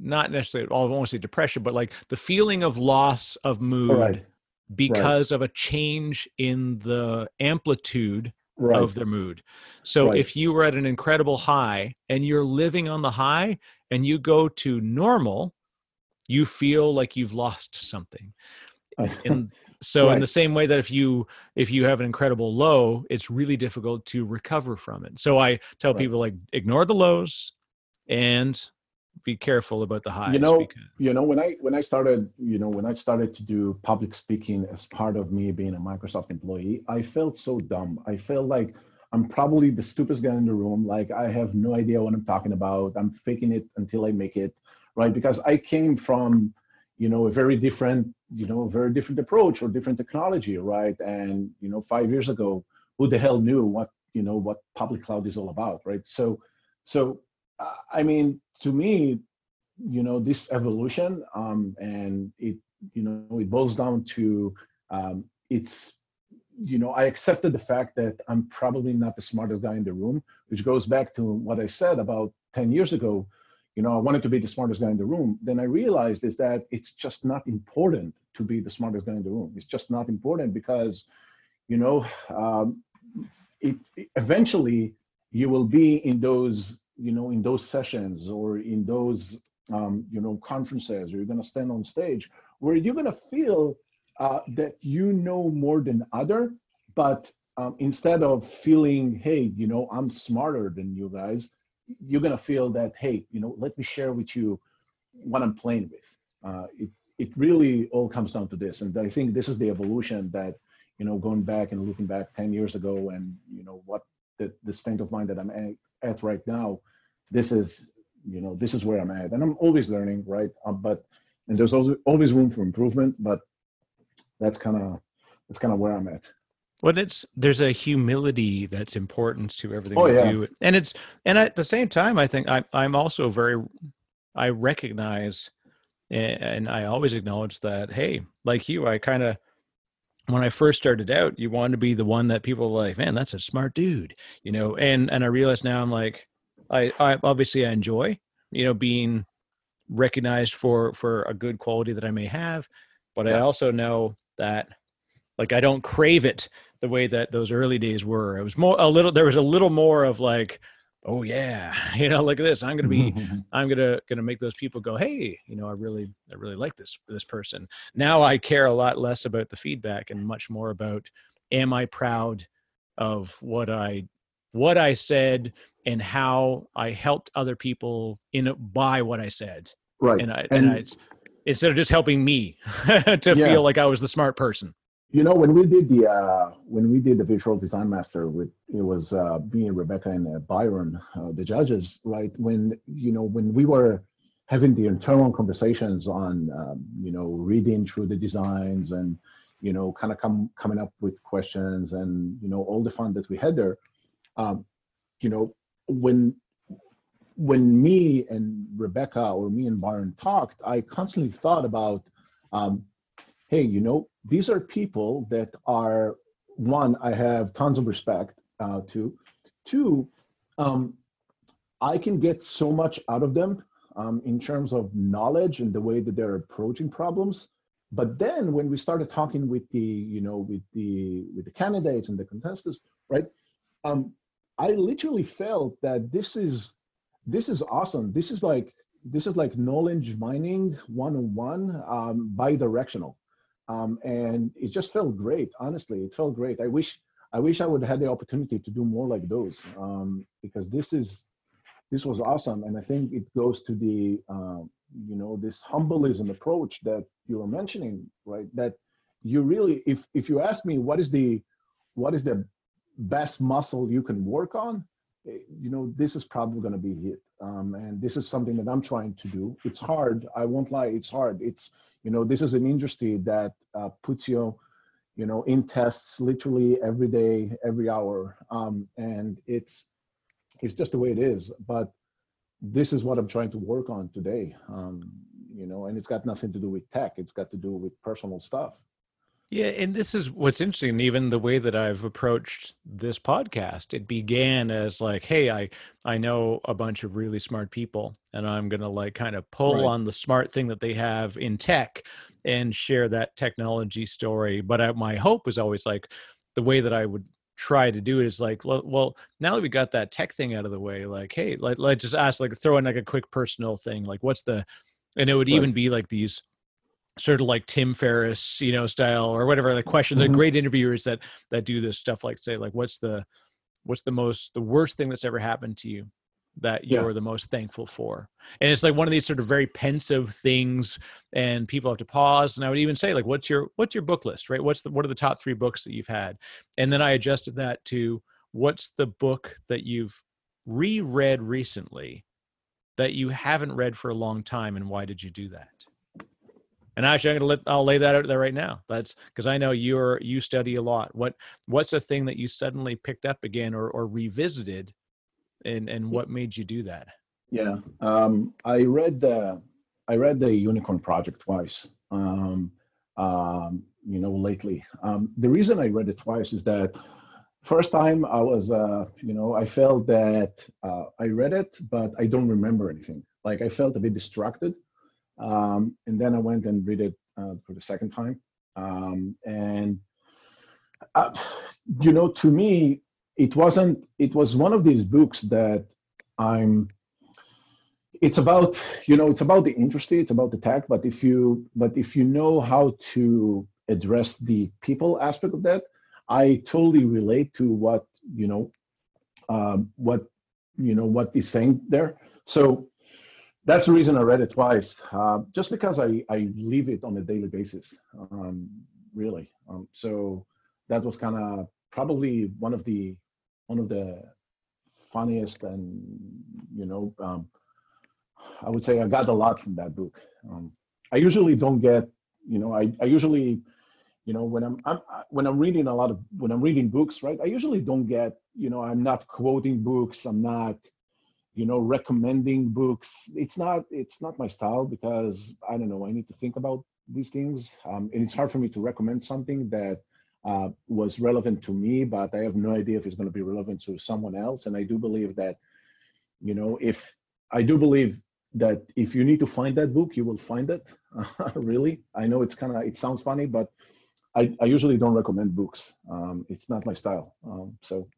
not necessarily all I won't say depression, but like the feeling of loss of mood right. Because of a change in the amplitude Right. of their mood. So Right. if you were at an incredible high and you're living on the high and you go to normal, you feel like you've lost something. [laughs] And so in the same way that if you if you have an incredible low, it's really difficult to recover from it. So I tell Right. people like ignore the lows and be careful about the highs. you know because, you know when i when i started you know when i started to do public speaking as part of me being a microsoft employee i felt so dumb. I felt like i'm probably the stupidest guy in the room. Like i have no idea what i'm talking about. I'm faking it until i make it right? Because i came from you know a very different you know very different approach or different technology right? And you know five years ago who the hell knew what you know what public cloud is all about right? So so i mean to me you know this evolution um, and it you know it boils down to um, it's you know i accepted the fact that i'm probably not the smartest guy in the room which goes back to what i said about 10 years ago. You know i wanted to be the smartest guy in the room. Then i realized is that it's just not important to be the smartest guy in the room. It's just not important because you know um, it, it- eventually you will be in those you know in those sessions or in those um, you know conferences or you're going to stand on stage where you're going to feel uh, that you know more than other but um, instead of feeling hey you know i'm smarter than you guys you're going to feel that hey you know let me share with you what i'm playing with. Uh, it, it really all comes down to this and i think this is the evolution that you know going back and looking back 10 years ago and you know what the, the state of mind that i'm at, right now this is you know this is where i'm at and i'm always learning right um, but and there's always always room for improvement but that's kind of that's kind of where i'm at Well, it's there's a humility that's important to everything Oh, we yeah. do, and it's and at the same time, I think I'm I'm also very, I recognize, and I always acknowledge that. Hey, like you, I kind of when I first started out, you wanted to be the one that people were like, man, that's a smart dude, you know. And and I realize now I'm like, I, I obviously I enjoy, you know, being recognized for for a good quality that I may have, but I also know that like I don't crave it the way that those early days were. It was more a little there was a little more of like, oh yeah, [laughs] you know, look at this. I'm gonna be [laughs] I'm gonna gonna make those people go, hey, you know, I really I really like this this person. Now I care a lot less about the feedback and much more about am I proud of what I what I said and how I helped other people in by what I said. right And I and, And- I instead of just helping me [laughs] to Yeah. feel like I was the smart person. You know when we did the uh when we did the virtual design master with it was uh me and rebecca and uh, byron uh, the judges right? When you know when we were having the internal conversations on um, you know reading through the designs and you know kind of come coming up with questions and you know all the fun that we had there um you know when when me and rebecca or me and byron talked i constantly thought about um hey, you know, these are people that are one, I have tons of respect uh, to. Two, um, I can get so much out of them um, in terms of knowledge and the way that they're approaching problems. But then when we started talking with the you know with the with the candidates and the contestants right um i literally felt that this is this is awesome. This is like this is like knowledge mining one-on-one um, bi-directional um, and it just felt great honestly it felt great. I wish i wish i would have had the opportunity to do more like those um, because this is this was awesome. And i think it goes to the um, you know this humbleism approach that you were mentioning right? That you really if if you ask me what is the what is the best muscle you can work on you know this is probably going to be it um, and this is something that i'm trying to do it's hard i won't lie it's hard it's you know this is an industry that uh, puts you you know in tests literally every day every hour um, and it's it's just the way it is but this is what I'm trying to work on today. Um, you know, and it's got nothing to do with tech. It's got to do with personal stuff. Yeah, and this is what's interesting. Even the way that I've approached this podcast, it began as like, "Hey, I I know a bunch of really smart people, and I'm gonna like kind of pull right. on the smart thing that they have in tech and share that technology story." But I, my hope was always like the way that I would try to do it is like well now that we got that tech thing out of the way like hey let, let's just ask like throw in like a quick personal thing like what's the and it would right. even be like these sort of like tim ferriss you know style or whatever the questions mm-hmm. like great interviewers that that do this stuff like say like what's the what's the most the worst thing that's ever happened to you that you're yeah. the most thankful for? And it's like one of these sort of very pensive things and people have to pause and i would even say like what's your what's your book list? Right? What's the what are the top three books that you've had? And then i adjusted that to what's the book that you've reread recently that you haven't read for a long time and why did you do that and actually i'm gonna let i'll lay that out there right now. That's because i know you're you study a lot. What what's a thing that you suddenly picked up again or or revisited and and what made you do that? Yeah um, i read the i read the unicorn project twice um, um, you know lately. Um, the reason i read it twice is that first time i was uh, you know i felt that uh, i read it but i don't remember anything. Like i felt a bit distracted um, and then i went and read it uh, for the second time. Um, and uh, you know to me it wasn't it was one of these books that i'm it's about you know it's about the industry it's about the tech but if you but if you know how to address the people aspect of that i totally relate to what you know um, what you know what is saying there. So that's the reason i read it twice uh, just because i i leave it on a daily basis um, really. Um, so that was kind of probably one of the one of the funniest and you know um, i would say i got a lot from that book. Um, i usually don't get you know i, I usually you know when I'm, I'm when i'm reading a lot of when i'm reading books right i usually don't get you know i'm not quoting books i'm not you know recommending books it's not it's not my style because i don't know i need to think about these things um, and it's hard for me to recommend something that uh, was relevant to me, but I have no idea if it's going to be relevant to someone else. And I do believe that, you know, if I do believe that if you need to find that book, you will find it. [laughs] really, I know it's kind of it sounds funny, but I, I usually don't recommend books. Um, it's not my style. Um, so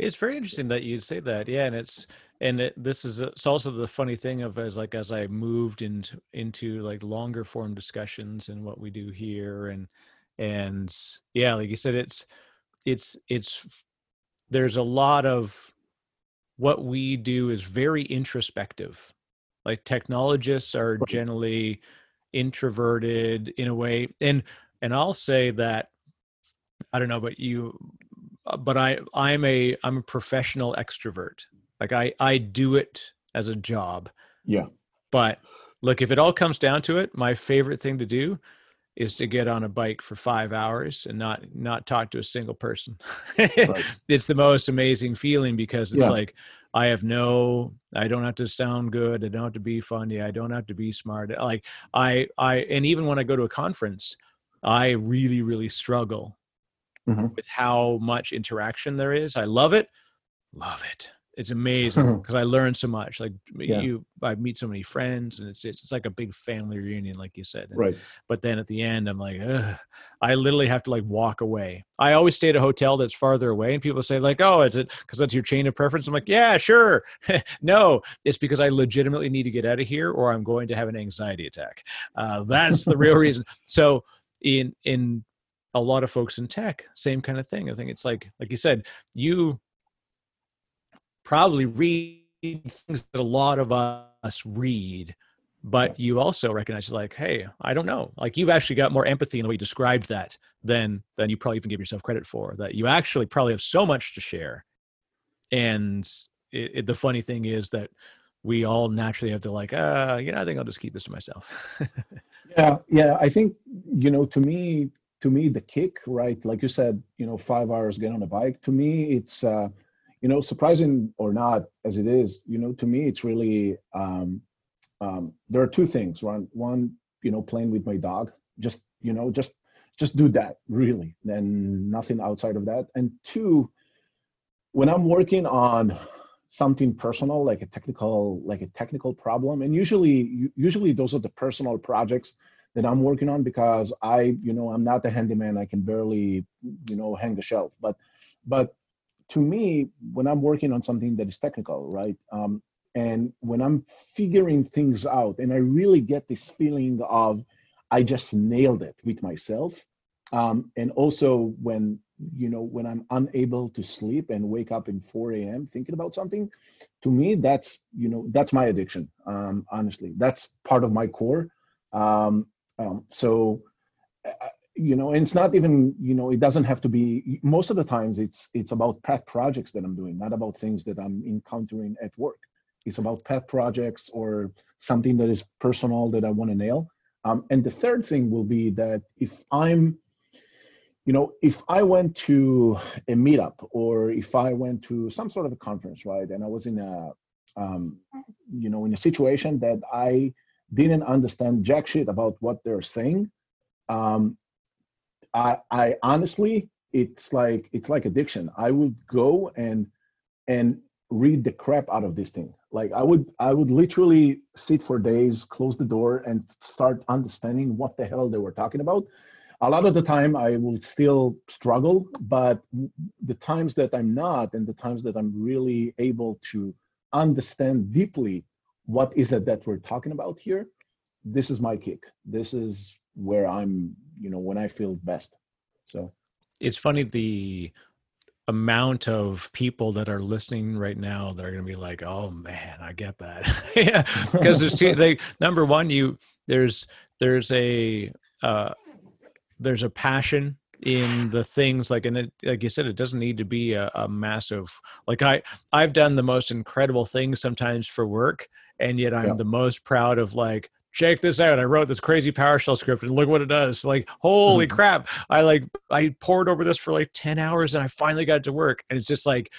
it's very interesting that you'd say that. Yeah, and it's and it, this is it's also the funny thing of as like as I moved into into like longer form discussions and what we do here and and yeah like you said it's it's it's there's a lot of what we do is very introspective like technologists are generally introverted in a way and and i'll say that i don't know but you uh, Uh, but i i'm a i'm a professional extrovert. Like i i do it as a job. Yeah. But look if it all comes down to it my favorite thing to do is to get on a bike for five hours and not not talk to a single person. Right. [laughs] it's the most amazing feeling because it's yeah. like i have no i don't have to sound good. I don't have to be funny. I don't have to be smart. Like i i and even when i go to a conference i really really struggle mm-hmm. with how much interaction there is i love it love it It's amazing [laughs] because I learn so much. Like Yeah. you, I meet so many friends, and it's it's, it's like a big family reunion, like you said. And- Right. But then at the end, I'm like, Ugh. I literally have to like walk away. I always stay at a hotel that's farther away, and people say like, "Oh, is it because that's your chain of preference?" I'm like, "Yeah, sure." [laughs] no, it's because I legitimately need to get out of here, or I'm going to have an anxiety attack. Uh, that's the real reason. So in in a lot of folks in tech, same kind of thing. I think it's like like you said, you probably read things that a lot of us read but you also recognize like hey i don't know like you've actually got more empathy in the way you described that than than you probably even give yourself credit for that you actually probably have so much to share and it, it, the funny thing is that we all naturally have to like uh you know i think i'll just keep this to myself [laughs] Yeah, yeah. I think you know, to me, to me, the kick, right? Like you said, you know, five hours get on a bike. To me, it's uh, you know, surprising or not as it is, you know, to me, it's really um, um, there are two things. One, one, you know, playing with my dog. Just you know, just just do that really, and nothing outside of that. And two, when I'm working on something personal like a technical like a technical problem and usually usually those are the personal projects that i'm working on because i you know i'm not the handyman. I can barely you know hang a shelf. But but to me when i'm working on something that is technical right um, and when i'm figuring things out and i really get this feeling of i just nailed it with myself um, and also when you know when i'm unable to sleep and wake up in 4 a.m thinking about something to me that's you know that's my addiction um, honestly. That's part of my core um, um, so uh, you know and it's not even you know it doesn't have to be most of the times it's it's about pet projects that i'm doing not about things that i'm encountering at work. It's about pet projects or something that is personal that i want to nail. Um, and the third thing will be that if i'm you know, if I went to a meetup or if I went to some sort of a conference, right, and I was in a, um, you know, in a situation that I didn't understand jack shit about what they're saying, um, I, I honestly, it's like it's like addiction. I would go and and read the crap out of this thing. Like I would I would literally sit for days, close the door, and start understanding what the hell they were talking about a lot of the time i will still struggle but the times that i'm not and the times that i'm really able to understand deeply what is it that we're talking about here? This is my kick. This is where i'm you know when i feel best. So it's funny the amount of people that are listening right now they're going to be like oh man i get that. [laughs] Yeah because there's two number one you there's there's a uh there's a passion in the things like and it, like you said it doesn't need to be a, a, massive like i i've done the most incredible things sometimes for work and yet i'm Yeah. the most proud of like check this out i wrote this crazy powershell script and look what it does like holy Mhm. crap i like i poured over this for like 10 hours and i finally got it to work and it's just like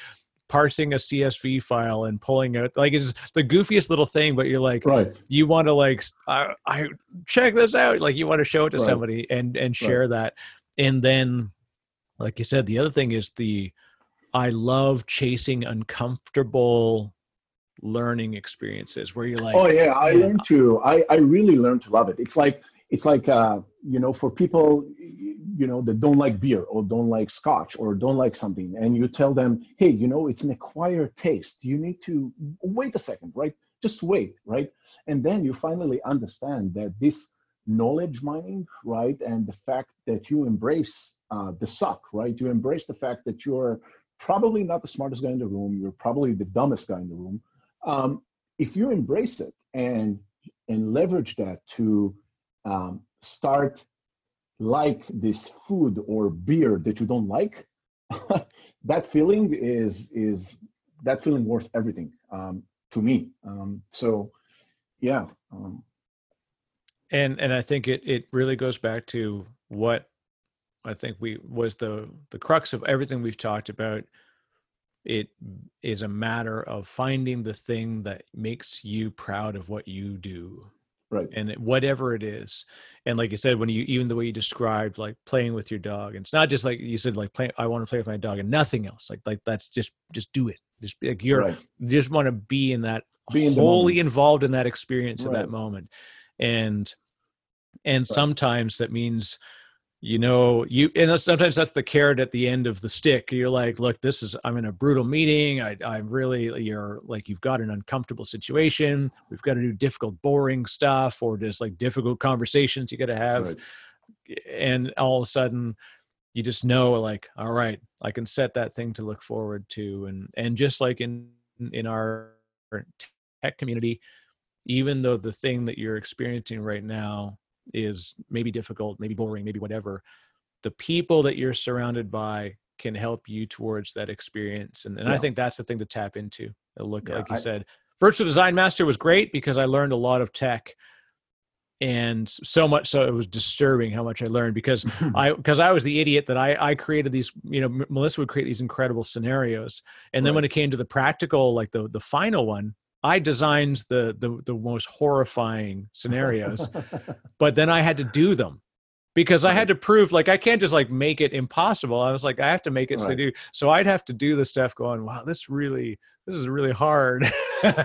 parsing a csv file and pulling out like it's the goofiest little thing but you're like right you want to like I, I, check this out like you want to show it to Right. somebody and and share that and then like you said the other thing is the i love chasing uncomfortable learning experiences where you're like oh yeah i yeah. learned to i i really learned to love it. It's like it's like uh you know for people you know that don't like beer or don't like scotch or don't like something and you tell them hey you know it's an acquired taste. You need to wait a second right? Just wait right? And then you finally understand that this knowledge mining right and the fact that you embrace uh, the suck right? You embrace the fact that you're probably not the smartest guy in the room. You're probably the dumbest guy in the room um, if you embrace it and and leverage that to um, start like this food or beer that you don't like [laughs] that feeling is is that feeling worth everything um, to me. Um, so yeah um, and and i think it it really goes back to what i think we was the the crux of everything we've talked about it is a matter of finding the thing that makes you proud of what you do right. and whatever it is and like you said when you even the way you described like playing with your dog and it's not just like you said like play i want to play with my dog and nothing else like like that's just just do it Just like you're Right. you just want to be in that Be in wholly involved in that experience at that moment and and sometimes that means you know you and sometimes that's the carrot at the end of the stick. You're like look this is i'm in a brutal meeting. I i'm really you're like you've got an uncomfortable situation. We've got to do difficult boring stuff or just like difficult conversations you got to have. Right. and all of a sudden you just know like all right i can set that thing to look forward to. And and just like in in our tech community even though the thing that you're experiencing right now is maybe difficult maybe boring maybe whatever the people that you're surrounded by can help you towards that experience. And, and i think that's the thing to tap into. Look Yeah, like you I- said virtual design master was great because i learned a lot of tech and so much so it was disturbing how much i learned because [laughs] I because I was the idiot that I I created these you know Melissa would create these incredible scenarios. And then when it came to the practical like the the final one I designed the the the most horrifying scenarios [laughs] but then I had to do them because I had to prove like I can't just like make it impossible I was like I have to make it so Right. do so I'd have to do the stuff going wow this really this is really hard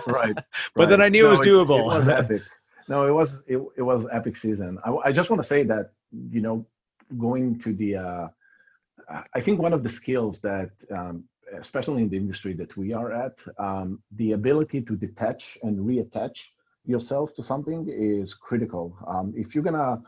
right. [laughs] But then. I knew it was doable. It, doable. was [laughs] epic. No, it was it, it was epic season. I, I just want to say that you know going to the uh, I think one of the skills that um, especially in the industry that we are at, um, the ability to detach and reattach yourself to something is critical. Um, if you're gonna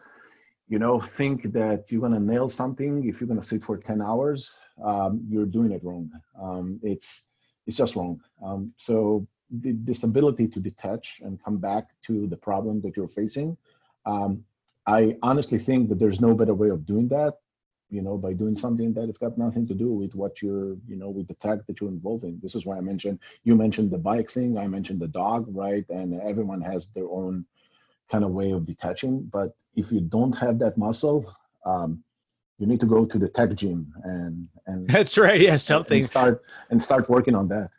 you know think that you're gonna nail something if you're gonna sit for 10 hours um, you're doing it wrong um, it's it's just wrong um, so the, this ability to detach and come back to the problem that you're facing um, i honestly think that there's no better way of doing that you know by doing something that it's got nothing to do with what you're you know with the tech that you're involved in. This is why i mentioned you mentioned the bike thing i mentioned the dog right? And everyone has their own kind of way of detaching. But if you don't have that muscle um, you need to go to the tech gym and and, that's right yeah something. and start and start working on that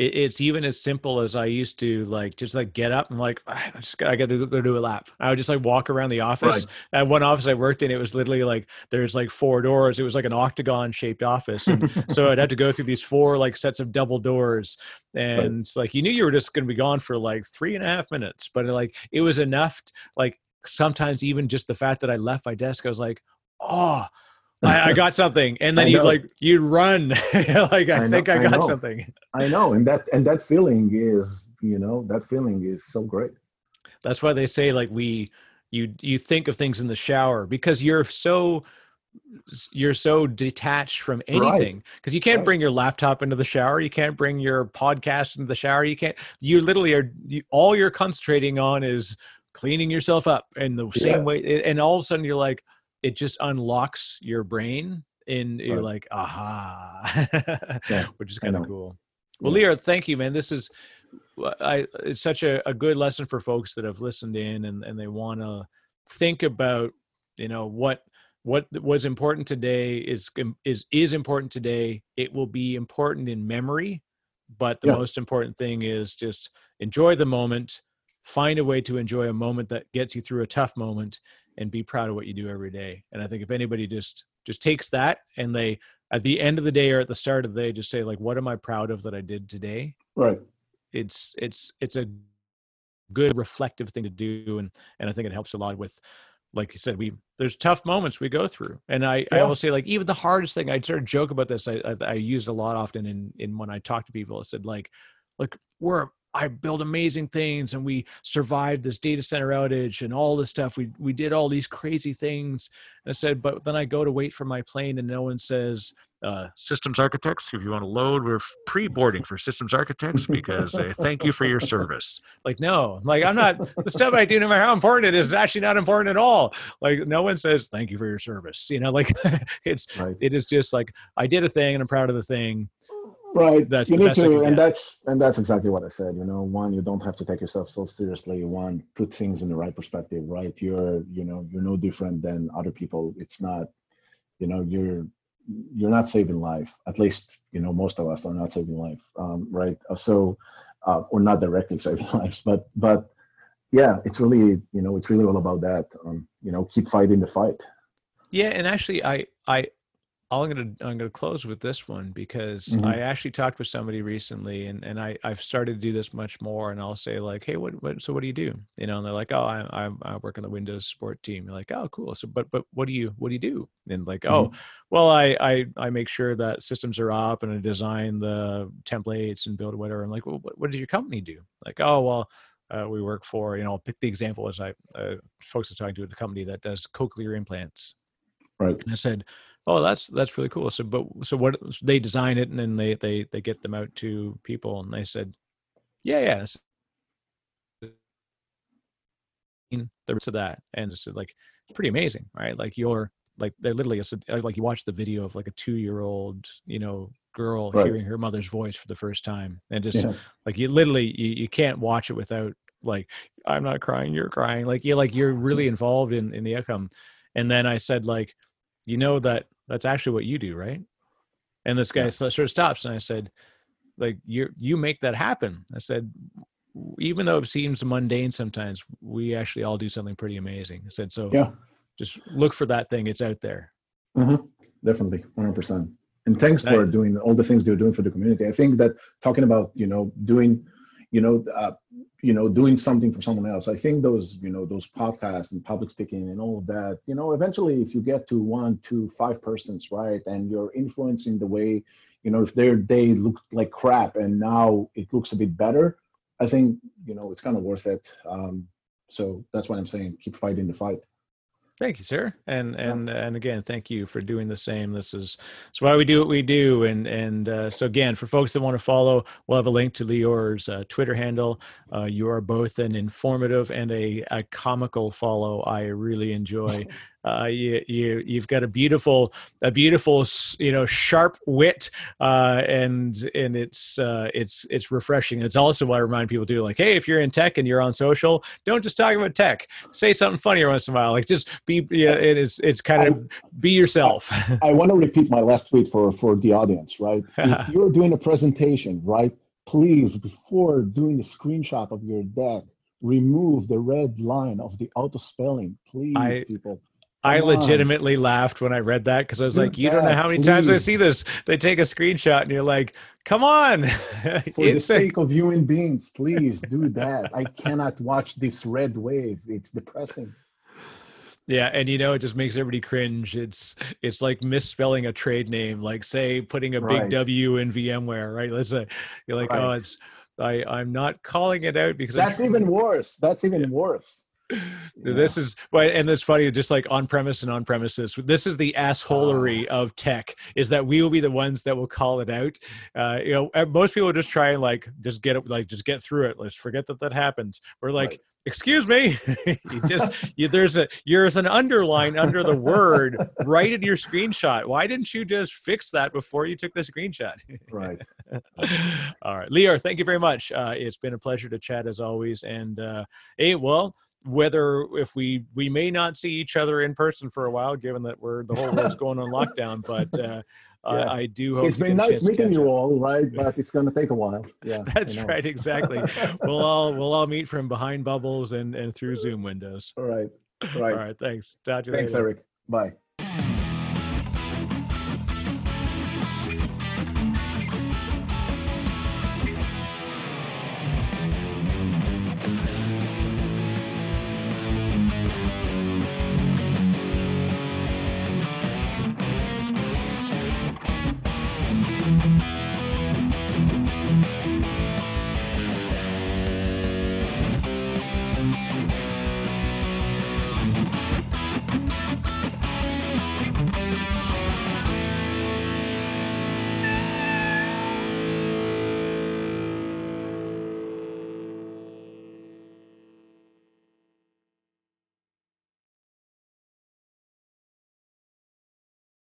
it, it's even as simple as I used to like just like get up and like [sighs] I just got, I got to go do a lap. I would just like walk around the office. At one office I worked in, it was literally like there's like four doors. It was like an octagon shaped office, and so I'd have to go through these four like sets of double doors, and it's like you knew you were just going to be gone for like three and a half minutes, but like it was enough. t- like sometimes even just the fact that I left my desk, I was like, oh. I, I got something, and then you like you'd run, [laughs] like I, I think I I got know. something. i know. And that and that feeling is you know that feeling is so great. That's why they say like we you you think of things in the shower because you're so you're so detached from anything. Because you can't Right. bring your laptop into the shower. You can't bring your podcast into the shower. You can't you literally are you, all you're concentrating on is cleaning yourself up in the Yeah. same way and all of a sudden you're like it just unlocks your brain and you're Right. like aha Yeah, [laughs] which is kind of cool well Yeah. Lior thank you man this is uh, I, it's such a, a good lesson for folks that have listened in and, and they want to think about you know what what was important today is is is important today it will be important in memory but the Yeah. most important thing is just enjoy the moment find a way to enjoy a moment that gets you through a tough moment and be proud of what you do every day. And i think if anybody just just takes that and they at the end of the day or at the start of the day just say like what am i proud of that i did today? Right. It's it's it's a good reflective thing to do and and i think it helps a lot with like you said we there's tough moments we go through. And i i always say like even the hardest thing i sort of joke about this i i, I use it a lot often in in when i talk to people i said like like we're I build amazing things and we survived this data center outage and all this stuff. We we did all these crazy things. And I said, but then I go to wait for my plane and no one says, uh, systems architects, if you want to load, we're f- pre-boarding for systems architects because uh, thank you for your service. [laughs] Like, no, like I'm not the stuff I do, no matter how important it is, is actually not important at all. Like no one says thank you for your service. You know, like [laughs] it's right it is just like I did a thing and I'm proud of the thing. Right. That's you the need best I to can and get. that's and that's exactly what i said you know one you don't have to take yourself so seriously. One put things in the right perspective right? You're you know you're no different than other people. It's not you know you're you're not saving life. At least you know most of us are not saving life um, right? Uh, so uh, or not directly [laughs] saving lives but but yeah it's really you know it's really all about that um, you know keep fighting the fight. Yeah, and actually, I I I'm gonna I'm gonna close with this one because Mhm. I actually talked with somebody recently, and and I I've started to do this much more, and I'll say like, hey, what what so what do you do? You know, and they're like, oh, I I, I work on the Windows support team. You're like, oh, cool. So but but what do you what do you do? And like, oh, well, I I I make sure that systems are up, and I design the templates and build whatever. I'm like, well, what, what does your company do? Like, oh, well. Uh, we work for, you know, I'll pick the example as I, uh, folks are talking to a company that does cochlear implants. Right. And I said, "Oh, that's that's really cool." So, but so what? so they design it and then they they they get them out to people, and they said, "Yeah, yes." The to that, and it's like it's pretty amazing, right? Like you're like they're literally a- like you watch the video of like a two year old, you know, girl Right. hearing her mother's voice for the first time, and just Yeah. like you literally you, you can't watch it without like i'm not crying you're crying like you like you're really involved in in the outcome and then i said like you know that that's actually what you do right and this guy Yeah. sort of stops and i said like you you make that happen i said even though it seems mundane sometimes we actually all do something pretty amazing i said so Yeah. just look for that thing it's out there Mhm. Definitely, 100%. And thanks for doing all the things you're doing for the community. I think that talking about, you know, doing, you know, uh, you know, doing something for someone else. I think those, you know, those podcasts and public speaking and all of that, you know, eventually if you get to one, two, five persons, right, and you're influencing the way, you know, if their day looked like crap and now it looks a bit better, I think, you know, it's kind of worth it. Um, so that's why I'm saying keep fighting the fight. Thank you, sir. And and and again, thank you for doing the same. This is it's why we do what we do. And and uh, so again, for folks that want to follow, we'll have a link to Lior's uh, Twitter handle. Uh, you are both an informative and a, a comical follow. I really enjoy. [laughs] Uh, you you you've got a beautiful a beautiful you know sharp wit uh, and and it's uh, it's it's refreshing. It's also why I remind people too, like, hey, if you're in tech and you're on social, don't just talk about tech. Say something funny once in a while. Like just be yeah, it is it's kind of be yourself. [laughs] I want to repeat my last tweet for for the audience, right? [laughs] if you're doing a presentation, right, please before doing a screenshot of your deck, remove the red line of the auto spelling, please, I- people. I Come on. legitimately laughed when I read that because I was like, you don't know how many times I see this. They take a screenshot and you're like, come on. [laughs] For the sake of human beings, please do that. I cannot watch this red wave. It's depressing. Yeah, and you know it just makes everybody cringe. It's it's like misspelling a trade name, like say putting a big Right. W in VMware, right? Let's say you're like, oh, it's I I'm not calling it out because I'm That's even worse. That's even worse. [laughs] This is but and it's funny, just like on premise and on premises. This is the assholery Ah. of tech. Is that we will be the ones that will call it out. Uh, you know, most people just try and like just get it, like just get through it. Let's forget that that happens. We're like, Right. excuse me, [laughs] you just you, there's a there's an underline under the word right in your screenshot. Why didn't you just fix that before you took the screenshot? Right. [laughs] All right, Lior, thank you very much. Uh, it's been a pleasure to chat as always. And uh, hey, well, whether if we we may not see each other in person for a while, given that we're the whole world's going on lockdown, [laughs] but uh, Yeah. I, I do hope It's to been nice meeting you up. all, right? But it's gonna take a while. [laughs] Yeah. That's right, exactly. [laughs] we'll all we'll all meet from behind bubbles and and through Zoom windows. All right. All Right. right, thanks. Talk to you Thanks, later. Eric. Bye.